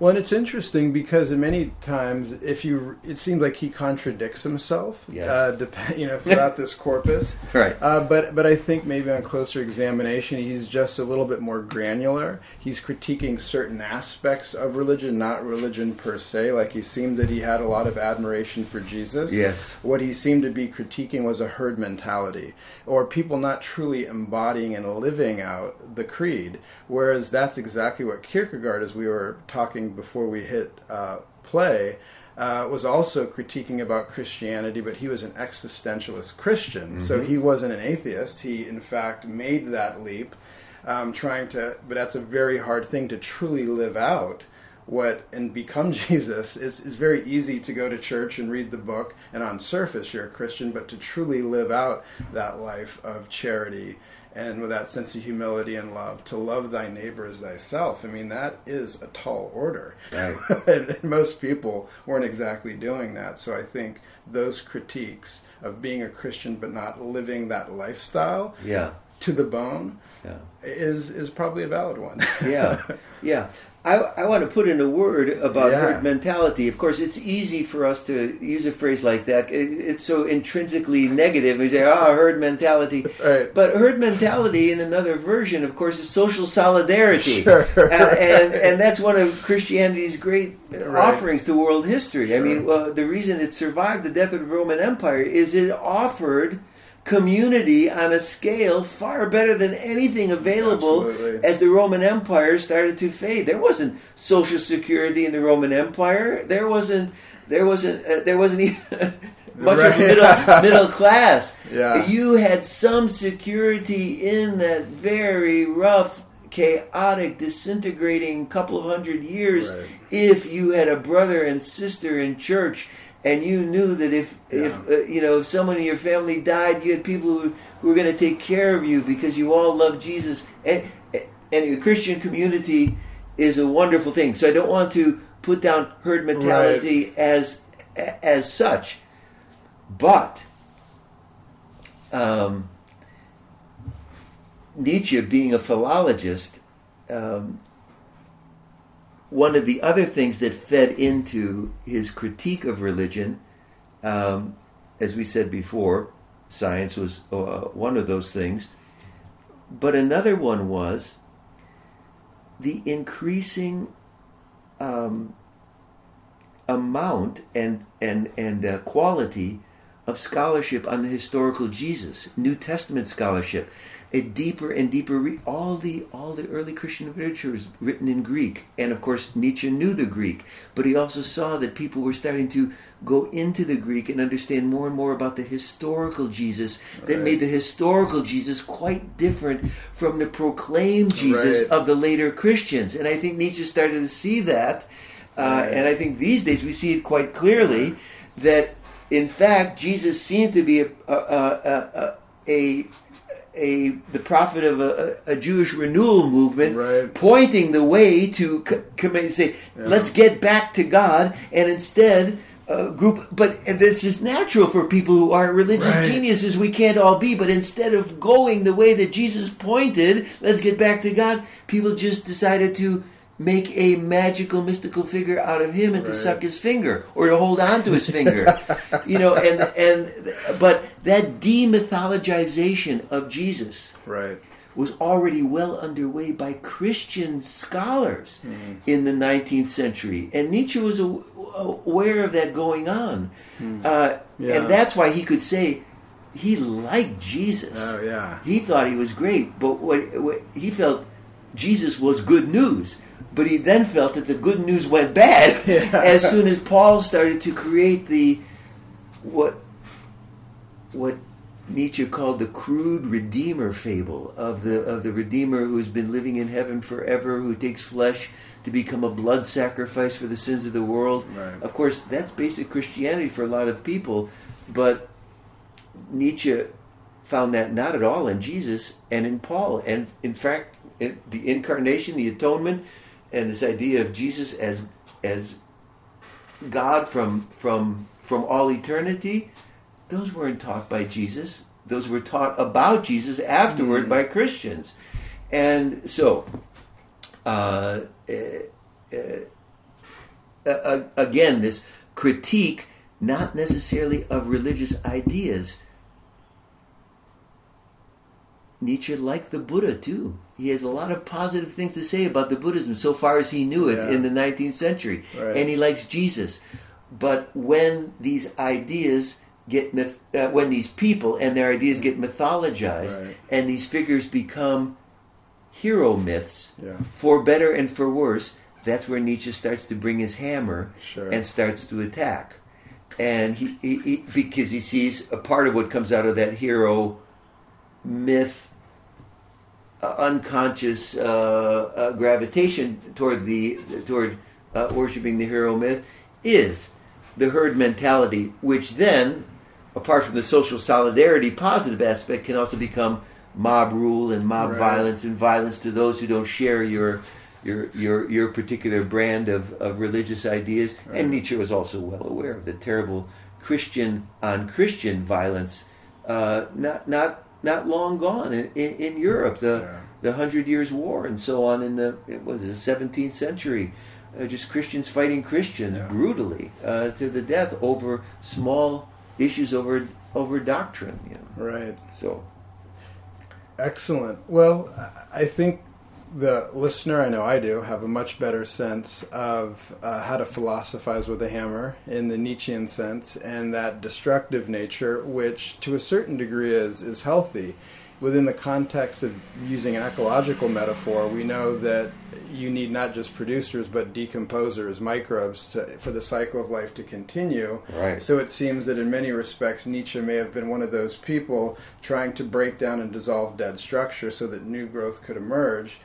Well, and it's interesting because many times, if you, it seems like he contradicts himself.
Yes.
Uh, dep- you know, throughout this corpus.
right.
Uh, but but I think maybe on closer examination, he's just a little bit more granular. He's critiquing certain aspects of religion, not religion per se. Like he seemed that he had a lot of admiration for Jesus.
Yes.
What he seemed to be critiquing was a herd mentality, or people not truly embodying and living out the creed. Whereas that's exactly what Kierkegaard, as we were talking before we hit uh, play, uh, was also critiquing about Christianity, but he was an existentialist Christian. So he wasn't an atheist. He, in fact, made that leap, um, trying to, but that's a very hard thing to truly live out what and become Jesus is is very easy to go to church and read the book and on surface you're a Christian, but to truly live out that life of charity and with that sense of humility and love, to love thy neighbor as thyself. I mean that is a tall order.
Right.
and most people weren't exactly doing that. So I think those critiques of being a Christian but not living that lifestyle
yeah.
to the bone
Yeah.
is is probably a valid one.
yeah, yeah. I, I want to put in a word about
Yeah.
herd mentality. Of course, it's easy for us to use a phrase like that. It, it's so intrinsically negative. We say, "Ah, herd mentality."
Right.
But herd mentality, in another version, of course, is social solidarity,
Sure.
Uh, and and that's one of Christianity's great
Right.
offerings to world history. I mean, uh, the reason it survived the death of the Roman Empire is it offered community on a scale far better than anything available
Absolutely.
as the Roman Empire started to fade. There wasn't social security in the Roman Empire. There wasn't. There wasn't. Uh, there wasn't even much of
Right.
a middle, middle class.
Yeah.
You had some security in that very rough, chaotic, disintegrating couple of hundred years
Right.
if you had a brother and sister in church. And you knew that if, if uh, you know if someone in your family died, you had people who, who were going to take care of you because you all loved Jesus. And, and a Christian community is a wonderful thing. So I don't want to put down herd mentality as as such, but um, Nietzsche, being a philologist, um, one of the other things that fed into his critique of religion, um, as we said before, science was uh, one of those things, but another one was the increasing um, amount and and and uh, quality of scholarship on the historical Jesus, New Testament scholarship, a deeper and deeper. Re- all the all the early Christian literature is written in Greek, and of course Nietzsche knew the Greek, but he also saw that people were starting to go into the Greek and understand more and more about the historical Jesus that
Right.
made the historical Jesus quite different from the proclaimed Jesus
Right.
of the later Christians. And I think Nietzsche started to see that. Uh,
Right.
And I think these days we see it quite clearly that, in fact, Jesus seemed to be a, a, a, a, a the prophet of a, a Jewish renewal movement,
Right.
pointing the way to c- come say, let's get back to God, and instead. Uh, group, but it's just natural for people who aren't religious
Right.
geniuses. We can't all be, but instead of going the way that Jesus pointed, let's get back to God. People just decided to make a magical, mystical figure out of him and to suck his finger or to hold on to his finger, you know. And and but that demythologization of Jesus
right.
was already well underway by Christian scholars in the 19th century, and Nietzsche was aware of that going on, uh,
Yeah.
and that's why he could say he liked Jesus.
Oh yeah.
He thought he was great, but what, what he felt Jesus was good news. But he then felt that the good news went bad
Yeah.
as soon as Paul started to create the what what Nietzsche called the crude redeemer fable of the of the redeemer who has been living in heaven forever, who takes flesh to become a blood sacrifice for the sins of the world.
Right.
Of course, that's basic Christianity for a lot of people, but Nietzsche found that not at all in Jesus and in Paul, and in fact, the incarnation, the atonement, and this idea of Jesus as as God from from from all eternity, those weren't taught by Jesus. Those were taught about Jesus afterward by Christians, and so. Uh, uh, uh, again, this critique, not necessarily of religious ideas. Nietzsche liked the Buddha too. He has a lot of positive things to say about the Buddhism so far as he knew it
Yeah.
in the 19th century.
Right.
And he likes Jesus. But when these ideas get myth- uh, when these people and their ideas get mythologized
Right.
and these figures become hero myths
Yeah.
for better and for worse, that's where Nietzsche starts to bring his hammer
Sure.
and starts to attack. And he, he, he because he sees a part of what comes out of that hero myth, uh, unconscious uh, uh, gravitation toward the toward uh, worshiping the hero myth is the herd mentality, which then, apart from the social solidarity positive aspect, can also become mob rule and mob
Right.
violence and violence to those who don't share your your your your particular brand of, of religious ideas.
Right.
And Nietzsche was also well aware of the terrible Christian on Christian violence, uh, not not not long gone in, in, in Europe. The
Yeah.
the Hundred Years' War and so on in the it was the seventeenth century. Uh, just Christians fighting Christians
Yeah.
brutally uh, to the death over small issues over over doctrine. You know.
Right.
So
Excellent. Well, I- I think the listener, I know I do, have a much better sense of uh, how to philosophize with a hammer in the Nietzschean sense, and that destructive nature, which to a certain degree is is healthy. Within the context of using an ecological metaphor, we know that you need not just producers but decomposers, microbes, to, for the cycle of life to continue.
Right.
So it seems that in many respects, Nietzsche may have been one of those people trying to break down and dissolve dead structure so that new growth could emerge.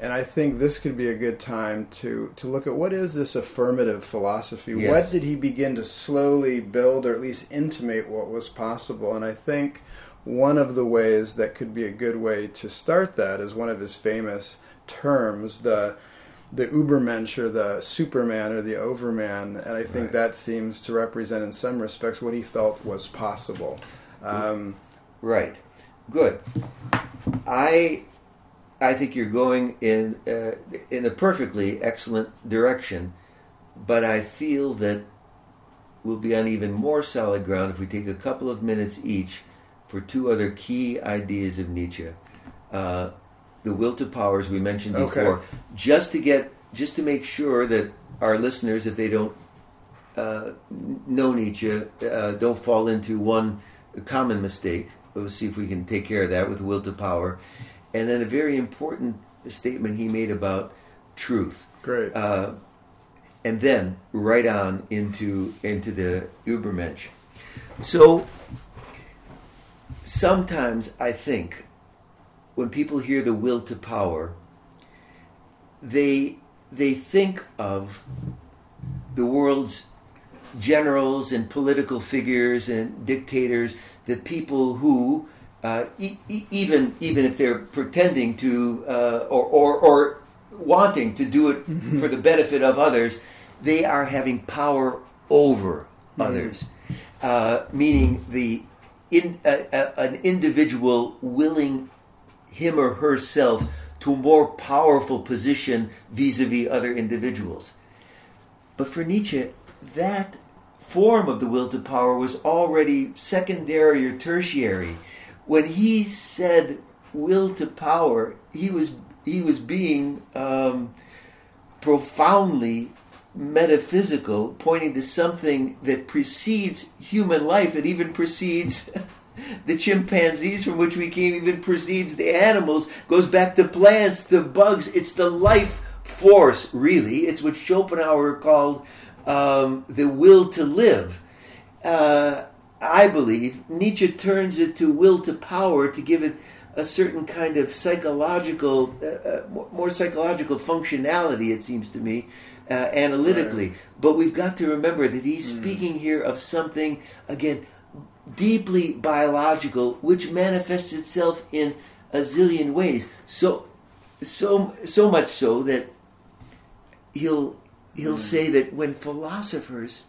And I think this could be a good time to, to look at what is this affirmative philosophy?
Yes.
What did he begin to slowly build or at least intimate what was possible? And I think one of the ways that could be a good way to start that is one of his famous terms, the the Ubermensch or the Superman or the Overman, and I think
Right.
that seems to represent in some respects what he felt was possible. Um,
Right. Good. I I think you're going in uh, in a perfectly excellent direction, but I feel that we'll be on even more solid ground if we take a couple of minutes each for two other key ideas of Nietzsche. Uh, the will to power, as we mentioned
Okay.
before, just to get just to make sure that our listeners, if they don't uh, know Nietzsche, uh, don't fall into one common mistake. We'll see if we can take care of that with will to power. And then a very important statement he made about truth.
great.
Uh, and then right on into into the Übermensch. So sometimes I think when people hear the will to power, they they think of the world's generals and political figures and dictators, the people who, uh, e- e- even even if they're pretending to uh, or, or or wanting to do it for the benefit of others, they are having power over others, uh, meaning the in, uh, uh, an individual willing him or herself to a more powerful position vis-a-vis other individuals. But for Nietzsche, that form of the will to power was already secondary or tertiary. When he said will to power, he was he was being um, profoundly metaphysical, pointing to something that precedes human life, that even precedes the chimpanzees from which we came, even precedes the animals, goes back to plants, to bugs. It's the life force, really. It's what Schopenhauer called um, the will to live. Uh, I believe Nietzsche turns it to will to power to give it a certain kind of psychological, uh, uh, more- psychological functionality, it seems to me, uh, analytically. But we've got to remember that he's speaking here of something, again, deeply biological, which manifests itself in a zillion ways. So, so, so much so that he'll he'll say that when philosophers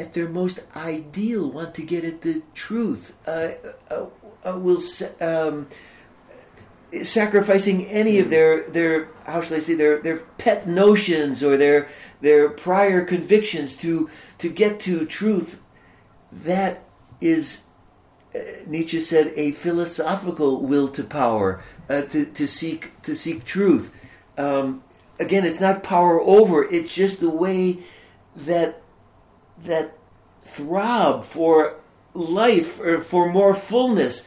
at their most ideal want to get at the truth uh, uh, uh, will um, sacrificing any of their their how shall I say their their pet notions or their their prior convictions to to get to truth that is uh, Nietzsche said a philosophical will to power uh, to to seek to seek truth. Um, again it's not power over it's just the way that that throb for life or for more fullness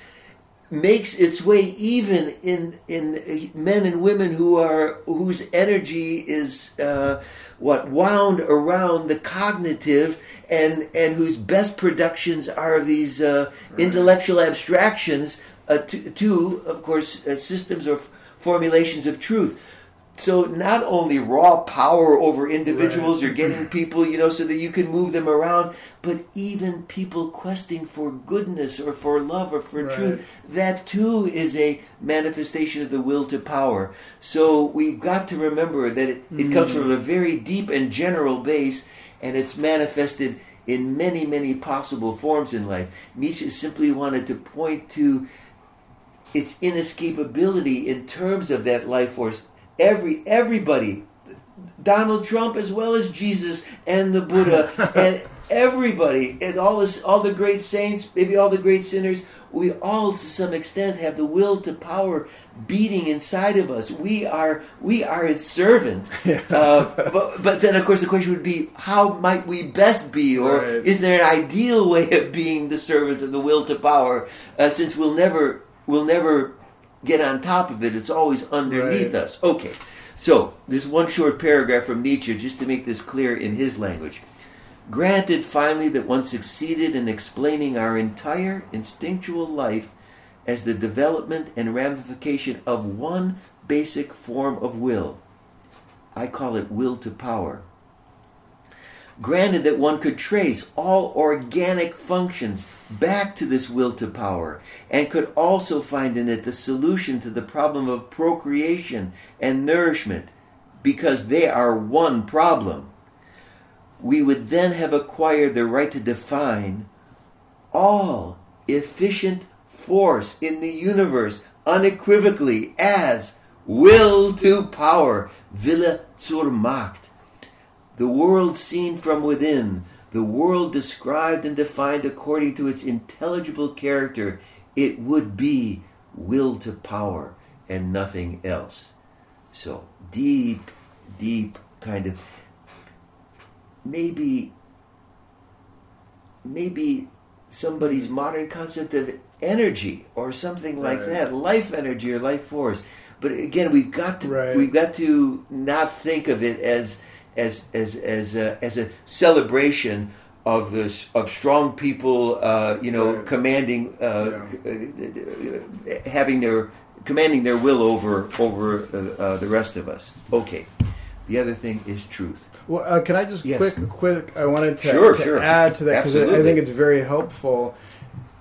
makes its way even in in men and women who are whose energy is uh, what wound around the cognitive and and whose best productions are these uh, intellectual abstractions uh, to, to of course uh, systems or formulations of truth so not only raw power over individuals
Right.
or getting people, you know, so that you can move them around, but even people questing for goodness or for love or for
Right.
truth, that too is a manifestation of the will to power. So we've got to remember that it, it comes from mm. a very deep and general base, and it's manifested in many, many possible forms in life. Nietzsche simply wanted to point to its inescapability in terms of that life force. Every everybody, Donald Trump as well as Jesus and the Buddha and everybody and all this, all the great saints, maybe all the great sinners, we all to some extent have the will to power beating inside of us. We are we are his servant. Uh, but, but then of course the question would be how might we best be or
Right.
is there an ideal way of being the servant of the will to power uh, since we'll never we'll never get on top of it it's always underneath
Right.
us. Okay so this one short paragraph from nietzsche just to make this clear in his language. Granted finally that one succeeded in explaining our entire instinctual life as the development and ramification of one basic form of will. I call it will to power. Granted that one could trace all organic functions back to this will to power, and could also find in it the solution to the problem of procreation and nourishment, because they are one problem, we would then have acquired the right to define all efficient force in the universe unequivocally as will to power, Wille zur Macht the world seen from within, the world described and defined according to its intelligible character, it would be will to power and nothing else. So, deep, deep kind of maybe maybe somebody's modern concept of energy or something like
Right.
that life energy or life force but again we've got to
Right.
we've got to not think of it as as as as a, as a celebration of this of strong people uh, you know
Right.
commanding uh, uh, having their commanding their will over over uh, uh, the rest of us okay the other thing is truth
Well, uh, can I just
Yes.
quick, quick? I wanted to,
Sure,
to
sure.
add to that because I think it's very helpful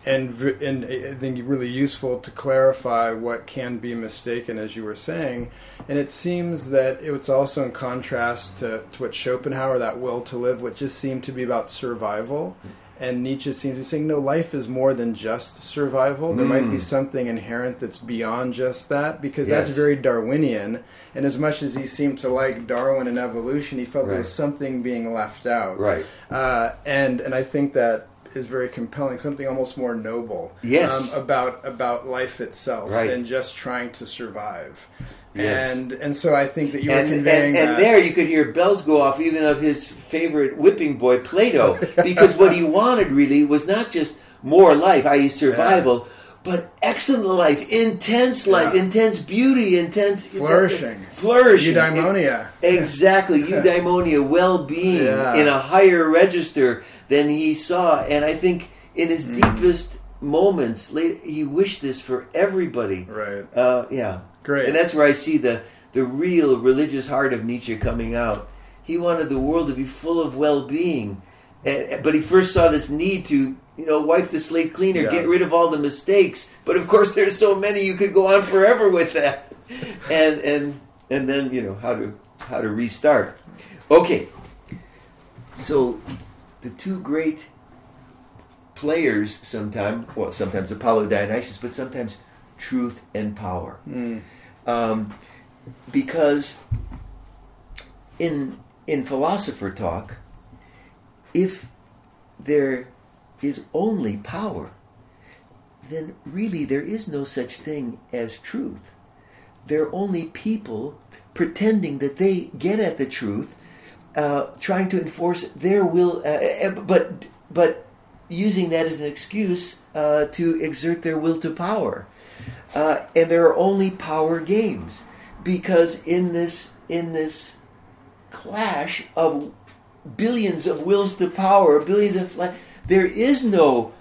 and and I think really useful to clarify what can be mistaken, as you were saying. And it seems that it's also in contrast to, to what Schopenhauer, that will to live, which just seemed to be about survival. And Nietzsche seems to be saying, no, life is more than just survival. There might be something inherent that's beyond just that, because that's very Darwinian. And as much as he seemed to like Darwin and evolution, he felt there was something being left out.
Right.
Uh, and and I think that is very compelling. Something almost more noble.
Yes.
Um, about about life itself
Right.
than just trying to survive.
Yes.
And and so I think that you were conveying
and, and
that.
there you could hear bells go off even of his favorite whipping boy plato because what he wanted really was not just more life i.e survival but excellent life intense life
Yeah.
intense beauty intense
Flourishing.
flourishing
Eudaimonia.
exactly eudaimonia well-being
Yeah.
in a higher register than he saw and i think in his
Mm.
deepest moments he wished this for everybody
Right.
uh, yeah.
Great.
And that's where I see the, the real religious heart of Nietzsche coming out. He wanted the world to be full of well being. But he first saw this need to, you know, wipe the slate clean or
Yeah.
get rid of all the mistakes. But of course, there's so many you could go on forever with that. And and and then you know how to how to restart. Okay, so the two great players sometimes, well, sometimes Apollo Dionysus, but sometimes truth and power. Um, because in in philosopher talk, if there is only power, then really there is no such thing as truth. They're only people pretending that they get at the truth, uh, trying to enforce their will, uh, uh, but but using that as an excuse uh, to exert their will to power. Uh, and there are only power games because in this in this clash of billions of wills to power, billions of there is no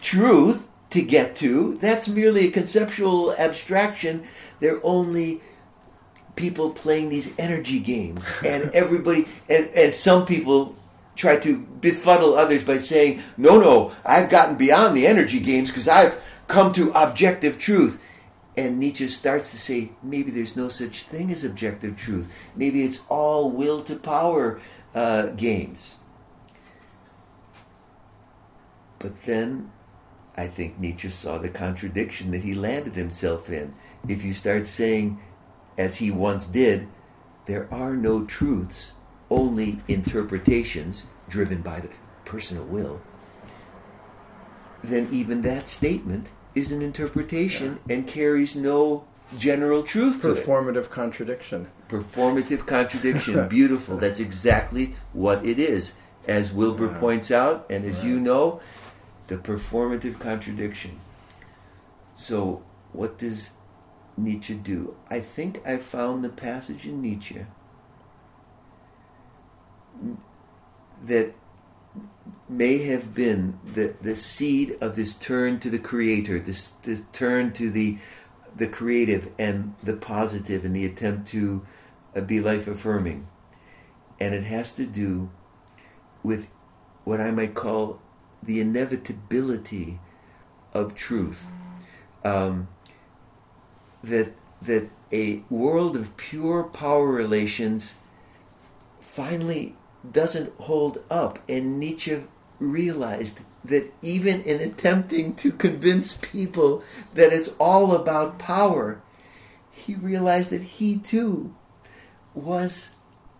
truth to get to. That's merely a conceptual abstraction. They're only people playing these energy games, and everybody, and, and some people try to befuddle others by saying, "No, no, I've gotten beyond the energy games because I've come to objective truth." And Nietzsche starts to say, maybe there's no such thing as objective truth. Maybe it's all will to power uh, games. But then I think Nietzsche saw the contradiction that he landed himself in. If you start saying, as he once did, there are no truths, only interpretations driven by the personal will, then even that statement is an interpretation yeah. and carries no general truth
to Performative contradiction.
Performative contradiction. Beautiful. That's exactly what it is. As Wilber yeah. points out, and as you know, the performative contradiction. So, what does Nietzsche do? I think I found the passage in Nietzsche that may have been the, the seed of this turn to the creator, this, this turn to the the creative and the positive and the attempt to uh, be life affirming. And it has to do with what I might call the inevitability of truth. Um, that that a world of pure power relations finally doesn't hold up. And Nietzsche realized that even in attempting to convince people that it's all about power, he realized that he too was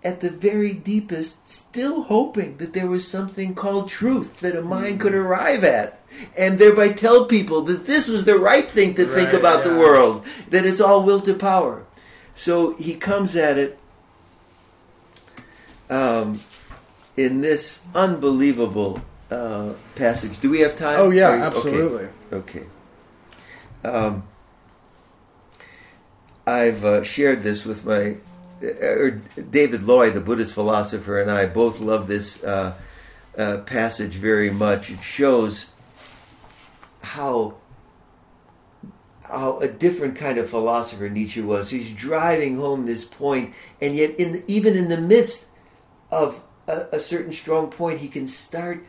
at the very deepest still hoping that there was something called truth that a mind could arrive at and thereby tell people that this was the right thing to right, think about yeah. the world that it's all will to power so he comes at it um, in this unbelievable uh, passage. Do we have time?
Oh yeah, absolutely.
Okay. okay. Um, I've uh, shared this with my uh, David Loy, the Buddhist philosopher, and I both love this uh, uh, passage very much. It shows how how a different kind of philosopher Nietzsche was. He's driving home this point, and yet, in even in the midst of a, a certain strong point, he can start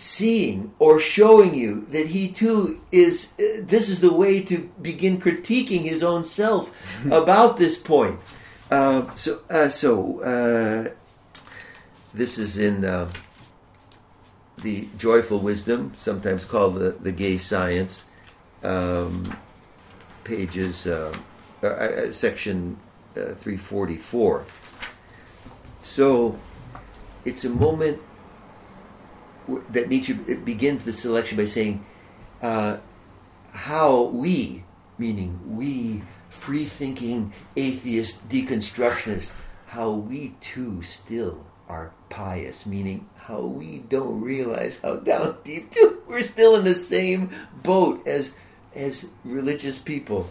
seeing or showing you that he too is uh, this is the way to begin critiquing his own self about this point uh, so uh, so uh, this is in uh, the joyful wisdom sometimes called the, the gay science um, pages uh, section 344 so it's a moment that Nietzsche begins the selection by saying, uh, how we, meaning we, free thinking, atheist, deconstructionists, how we too still are pious, meaning how we don't realize how down deep too, we're still in the same boat as, as religious people.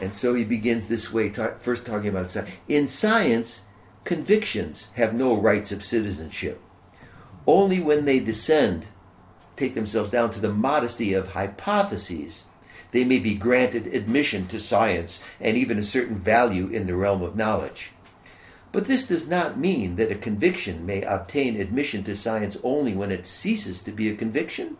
And so he begins this way, ta- first talking about science. In science, convictions have no rights of citizenship only when they descend, take themselves down to the modesty of hypotheses, they may be granted admission to science and even a certain value in the realm of knowledge. But this does not mean that a conviction may obtain admission to science only when it ceases to be a conviction.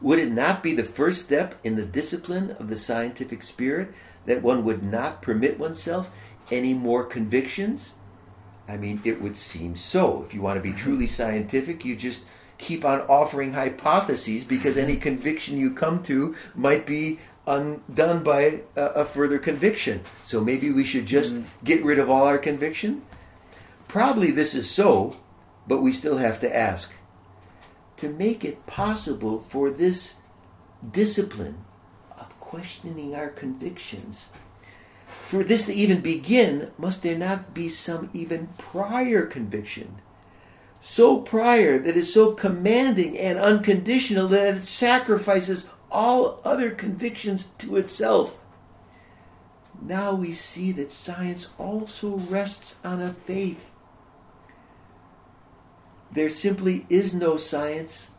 Would it not be the first step in the discipline of the scientific spirit that one would not permit oneself any more convictions I mean, it would seem so. If you want to be truly scientific, you just keep on offering hypotheses because any conviction you come to might be undone by a, a further conviction. So maybe we should just mm. get rid of all our conviction? Probably this is so, but we still have to ask. To make it possible for this discipline of questioning our convictions for this to even begin, must there not be some even prior conviction? So prior that is so commanding and unconditional that it sacrifices all other convictions to itself. Now we see that science also rests on a faith. There simply is no science,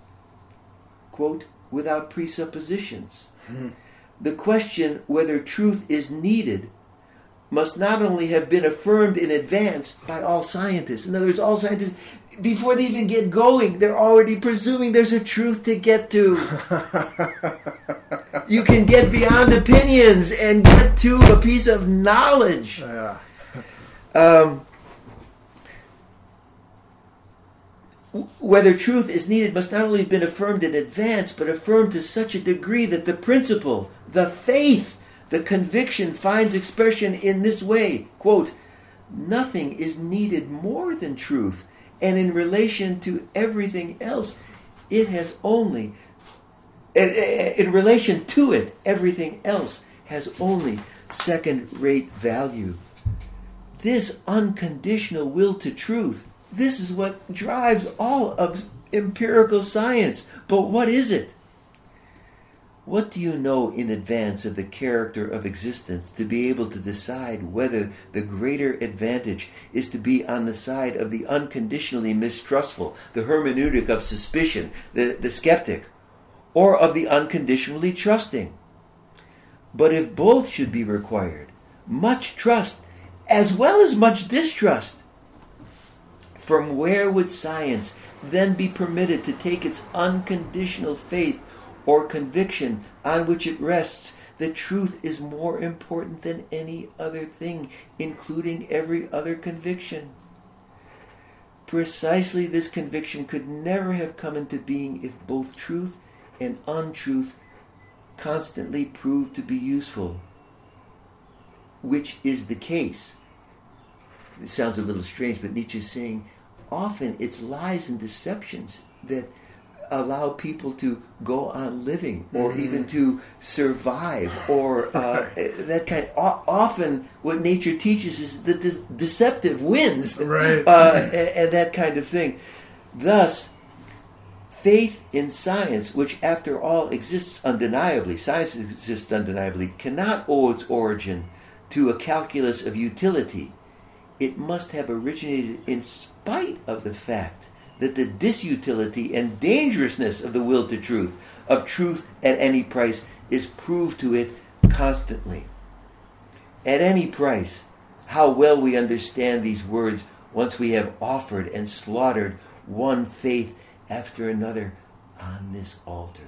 quote, without presuppositions. Hmm. The question whether truth is needed must not only have been affirmed in advance by all scientists. In other words, all scientists, before they even get going, they're already presuming there's a truth to get to. you can get beyond opinions and get to a piece of knowledge. Yeah. Um, whether truth is needed must not only have been affirmed in advance, but affirmed to such a degree that the principle, the faith, the conviction finds expression in this way quote, Nothing is needed more than truth, and in relation to everything else, it has only, eh, eh, eh, in relation to it, everything else has only second rate value. This unconditional will to truth this is what drives all of empirical science. But what is it? What do you know in advance of the character of existence to be able to decide whether the greater advantage is to be on the side of the unconditionally mistrustful, the hermeneutic of suspicion, the, the skeptic, or of the unconditionally trusting? But if both should be required, much trust as well as much distrust, from where would science then be permitted to take its unconditional faith or conviction on which it rests that truth is more important than any other thing, including every other conviction? Precisely this conviction could never have come into being if both truth and untruth constantly proved to be useful, which is the case. It sounds a little strange, but Nietzsche is saying often it's lies and deceptions that allow people to go on living or mm-hmm. even to survive or uh, that kind of, often what nature teaches is that the deceptive wins
right.
uh, and, and, that kind of thing. Thus faith in science which after all exists undeniably science exists undeniably cannot owe its origin to a calculus of utility. It must have originated in spite of the fact that the disutility and dangerousness of the will to truth, of truth at any price, is proved to it constantly. At any price, how well we understand these words once we have offered and slaughtered one faith after another on this altar.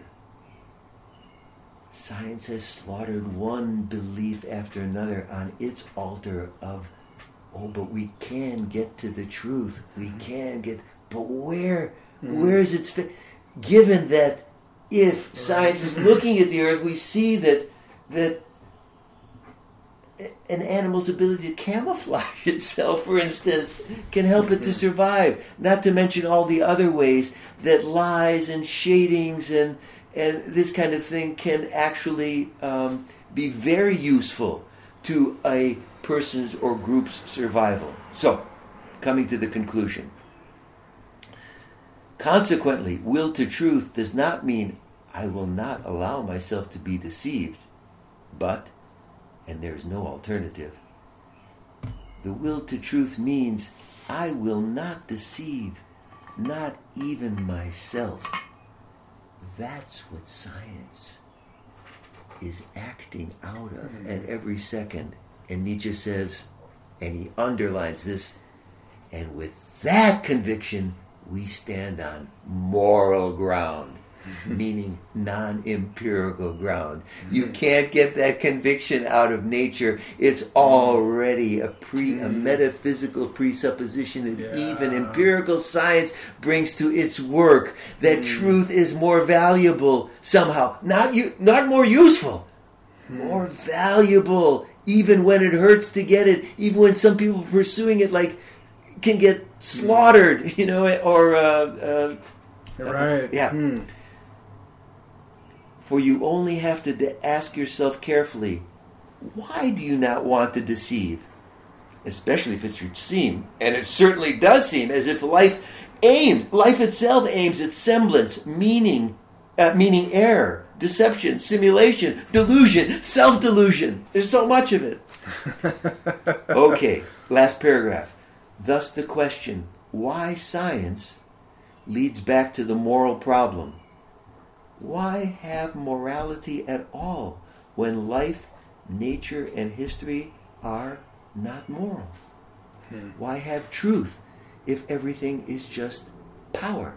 Science has slaughtered one belief after another on its altar of oh, but we can get to the truth. We mm-hmm. can get, but where, mm-hmm. where is its fit? Given that if science is looking at the earth, we see that that an animal's ability to camouflage itself, for instance, can help it to mm-hmm. survive. Not to mention all the other ways that lies and shadings and and this kind of thing can actually um, be very useful to a person's or group's survival. So, coming to the conclusion. Consequently, will to truth does not mean I will not allow myself to be deceived, but, and there is no alternative, the will to truth means I will not deceive, not even myself. That's what science is acting out of hmm. at every second. And Nietzsche says, and he underlines this, and with that conviction, we stand on moral ground, mm-hmm. meaning non empirical ground. Mm-hmm. You can't get that conviction out of nature. It's already a pre a mm-hmm. metaphysical presupposition that yeah. even empirical science brings to its work that mm. truth is more valuable somehow. Not you not more useful. Hmm. More valuable even when it hurts to get it, even when some people pursuing it like can get slaughtered, you know, or uh, uh,
right,
yeah. Hmm. For you only have to de- ask yourself carefully, why do you not want to deceive? Especially if it should seem, and it certainly does seem, as if life aims, life itself aims at semblance, meaning, uh, meaning error deception, simulation, delusion, self delusion. There's so much of it. okay, last paragraph. Thus, the question why science leads back to the moral problem. Why have morality at all when life, nature, and history are not moral? Hmm. Why have truth if everything is just power?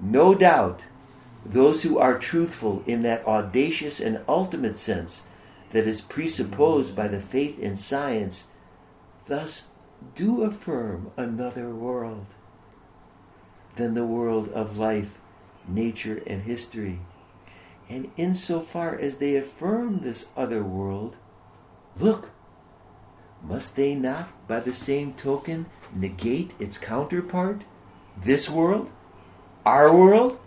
No doubt those who are truthful in that audacious and ultimate sense that is presupposed by the faith in science, thus do affirm another world than the world of life, nature, and history. And insofar as they affirm this other world, look, must they not, by the same token, negate its counterpart, this world, our world?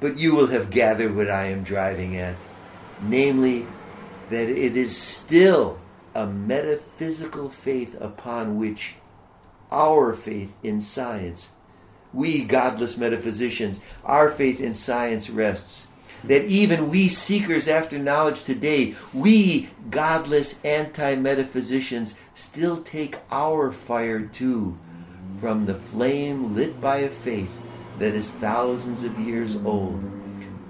But you will have gathered what I am driving at, namely, that it is still a metaphysical faith upon which our faith in science, we godless metaphysicians, our faith in science rests. That even we seekers after knowledge today, we godless anti metaphysicians, still take our fire too from the flame lit by a faith that is thousands of years old.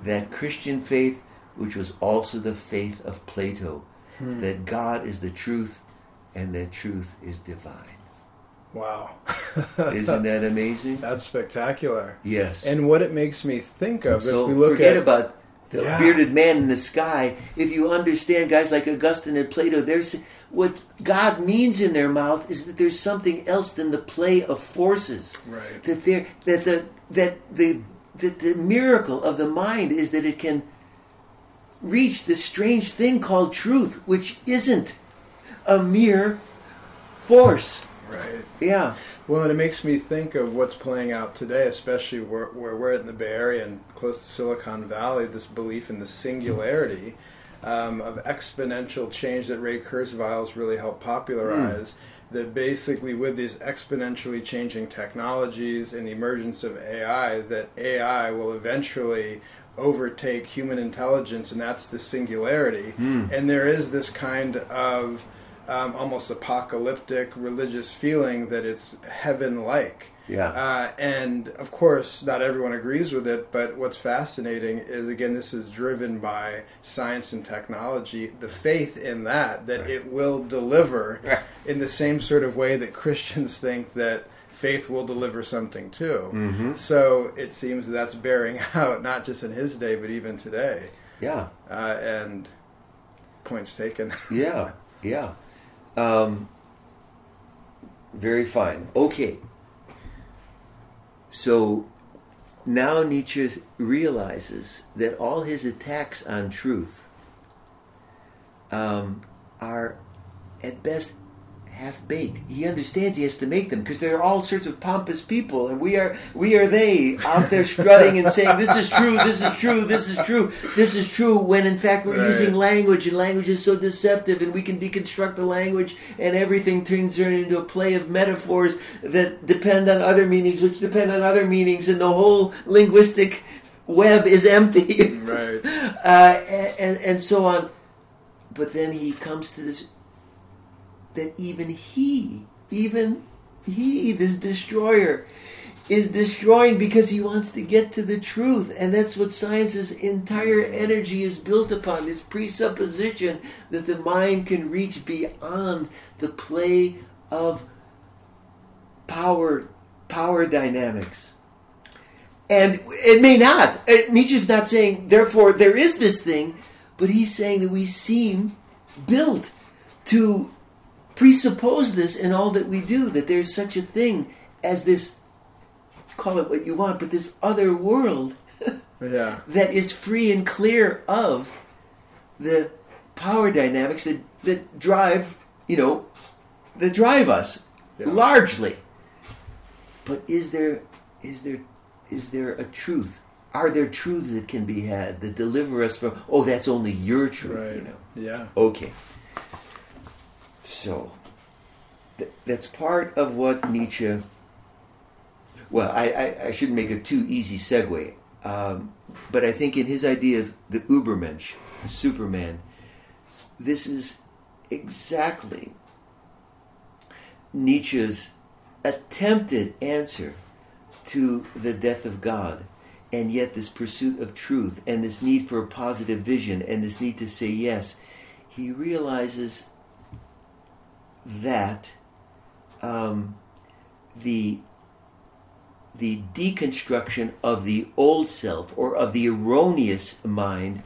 That Christian faith, which was also the faith of Plato,
Hmm.
that God is the truth and that truth is divine.
Wow.
Isn't that amazing?
That's spectacular.
Yes.
And what it makes me think of,
so
if we look
forget
at
about the
Yeah.
bearded man in the sky. If you understand guys like Augustine and Plato, there's what God means in their mouth is that there's something else than the play of forces.
Right.
That there that the that the that the miracle of the mind is that it can reach this strange thing called truth, which isn't a mere force.
right.
Yeah.
Well, and it makes me think of what's playing out today, especially where, where we're in the Bay Area and close to Silicon Valley. This belief in the singularity um, of exponential change that Ray Kurzweil's really helped popularize. That basically, with these exponentially changing technologies and the emergence of AI, that AI will eventually overtake human intelligence, and that's the singularity. And there is this kind of um, almost apocalyptic religious feeling that it's heaven like.
Yeah.
Uh, and of course, not everyone agrees with it, but what's fascinating is again, this is driven by science and technology, the faith in that, that
Right.
it will deliver in the same sort of way that Christians think that faith will deliver something too.
Mm-hmm.
So it seems that's bearing out, not just in his day, but even today.
Yeah.
Uh, and points taken.
Yeah, yeah. Um, very fine. Okay. So now Nietzsche realizes that all his attacks on truth um, are, at best, half baked. He understands he has to make them because there are all sorts of pompous people, and we are we are they out there strutting and saying this is true, this is true, this is true, this is true. When in fact we're
Right.
using language, and language is so deceptive, and we can deconstruct the language, and everything turns into a play of metaphors that depend on other meanings, which depend on other meanings, and the whole linguistic web is empty.
right.
uh, and, and, and so on. But then he comes to this that even he, even he, this destroyer, is destroying because he wants to get to the truth. And that's what science's entire energy is built upon this presupposition that the mind can reach beyond the play of power power dynamics. And it may not. Uh, Nietzsche's not saying, therefore, there is this thing, but he's saying that we seem built to presuppose this in all that we do, that there's such a thing as this, call it what you want, but this other world
Yeah.
that is free and clear of the power dynamics that, that drive, you know, that drive us
Yeah.
largely. But is there is there is there a truth? Are there truths that can be had that deliver us from oh that's only your truth,
Right.
you know?
Yeah.
Okay. So, th- that's part of what Nietzsche. Well, I, I, I shouldn't make a too easy segue, um, but I think in his idea of the Ubermensch, the Superman, this is exactly Nietzsche's attempted answer to the death of God. And yet, this pursuit of truth and this need for a positive vision and this need to say yes, he realizes that um, the the deconstruction of the old self or of the erroneous mind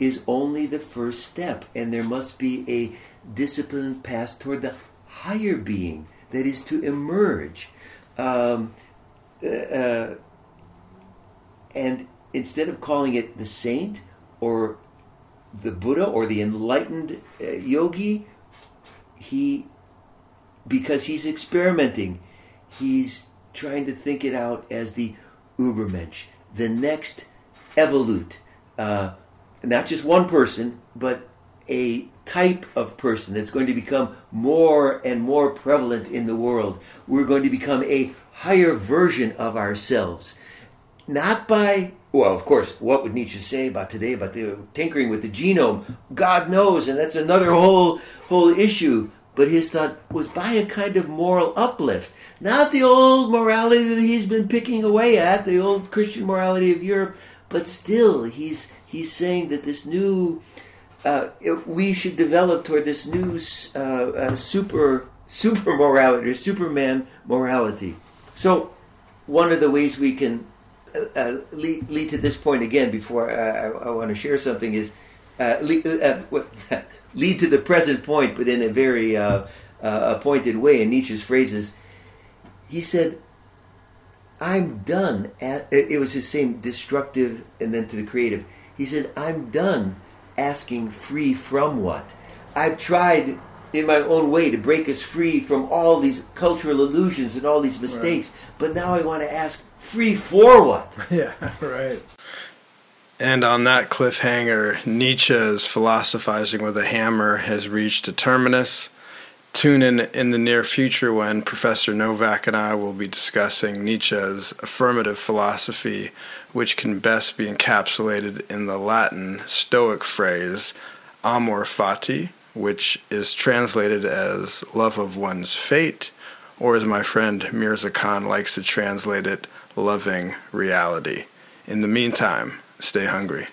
is only the first step, and there must be a disciplined path toward the higher being that is to emerge. Um, uh, uh, and instead of calling it the saint or the Buddha or the enlightened uh, yogi, he, because he's experimenting, he's trying to think it out as the Ubermensch, the next evolute. Uh, not just one person, but a type of person that's going to become more and more prevalent in the world. We're going to become a higher version of ourselves. Not by, well, of course, what would Nietzsche say about today, about the tinkering with the genome? God knows, and that's another whole, whole issue. But his thought was by a kind of moral uplift. Not the old morality that he's been picking away at, the old Christian morality of Europe, but still, he's, he's saying that this new uh, we should develop toward this new uh, uh, super super morality or Superman morality. So, one of the ways we can uh, uh, lead, lead, to this point again, before I, I want to share something, is Uh, lead, uh, uh, lead, to the present point, but in a very pointed way. In Nietzsche's phrases, he said, "I'm done." At, it was his same destructive, and then to the creative. He said, "I'm done." asking free from what? I've tried in my own way to break us free from all these cultural illusions and all these mistakes, right. but now I want to ask free for what?
Yeah, right. And on that cliffhanger, Nietzsche's philosophizing with a hammer has reached a terminus. Tune in in the near future when Professor Novak and I will be discussing Nietzsche's affirmative philosophy which can best be encapsulated in the Latin Stoic phrase amor fati, which is translated as love of one's fate, or as my friend Mirza Khan likes to translate it, loving reality. In the meantime, stay hungry.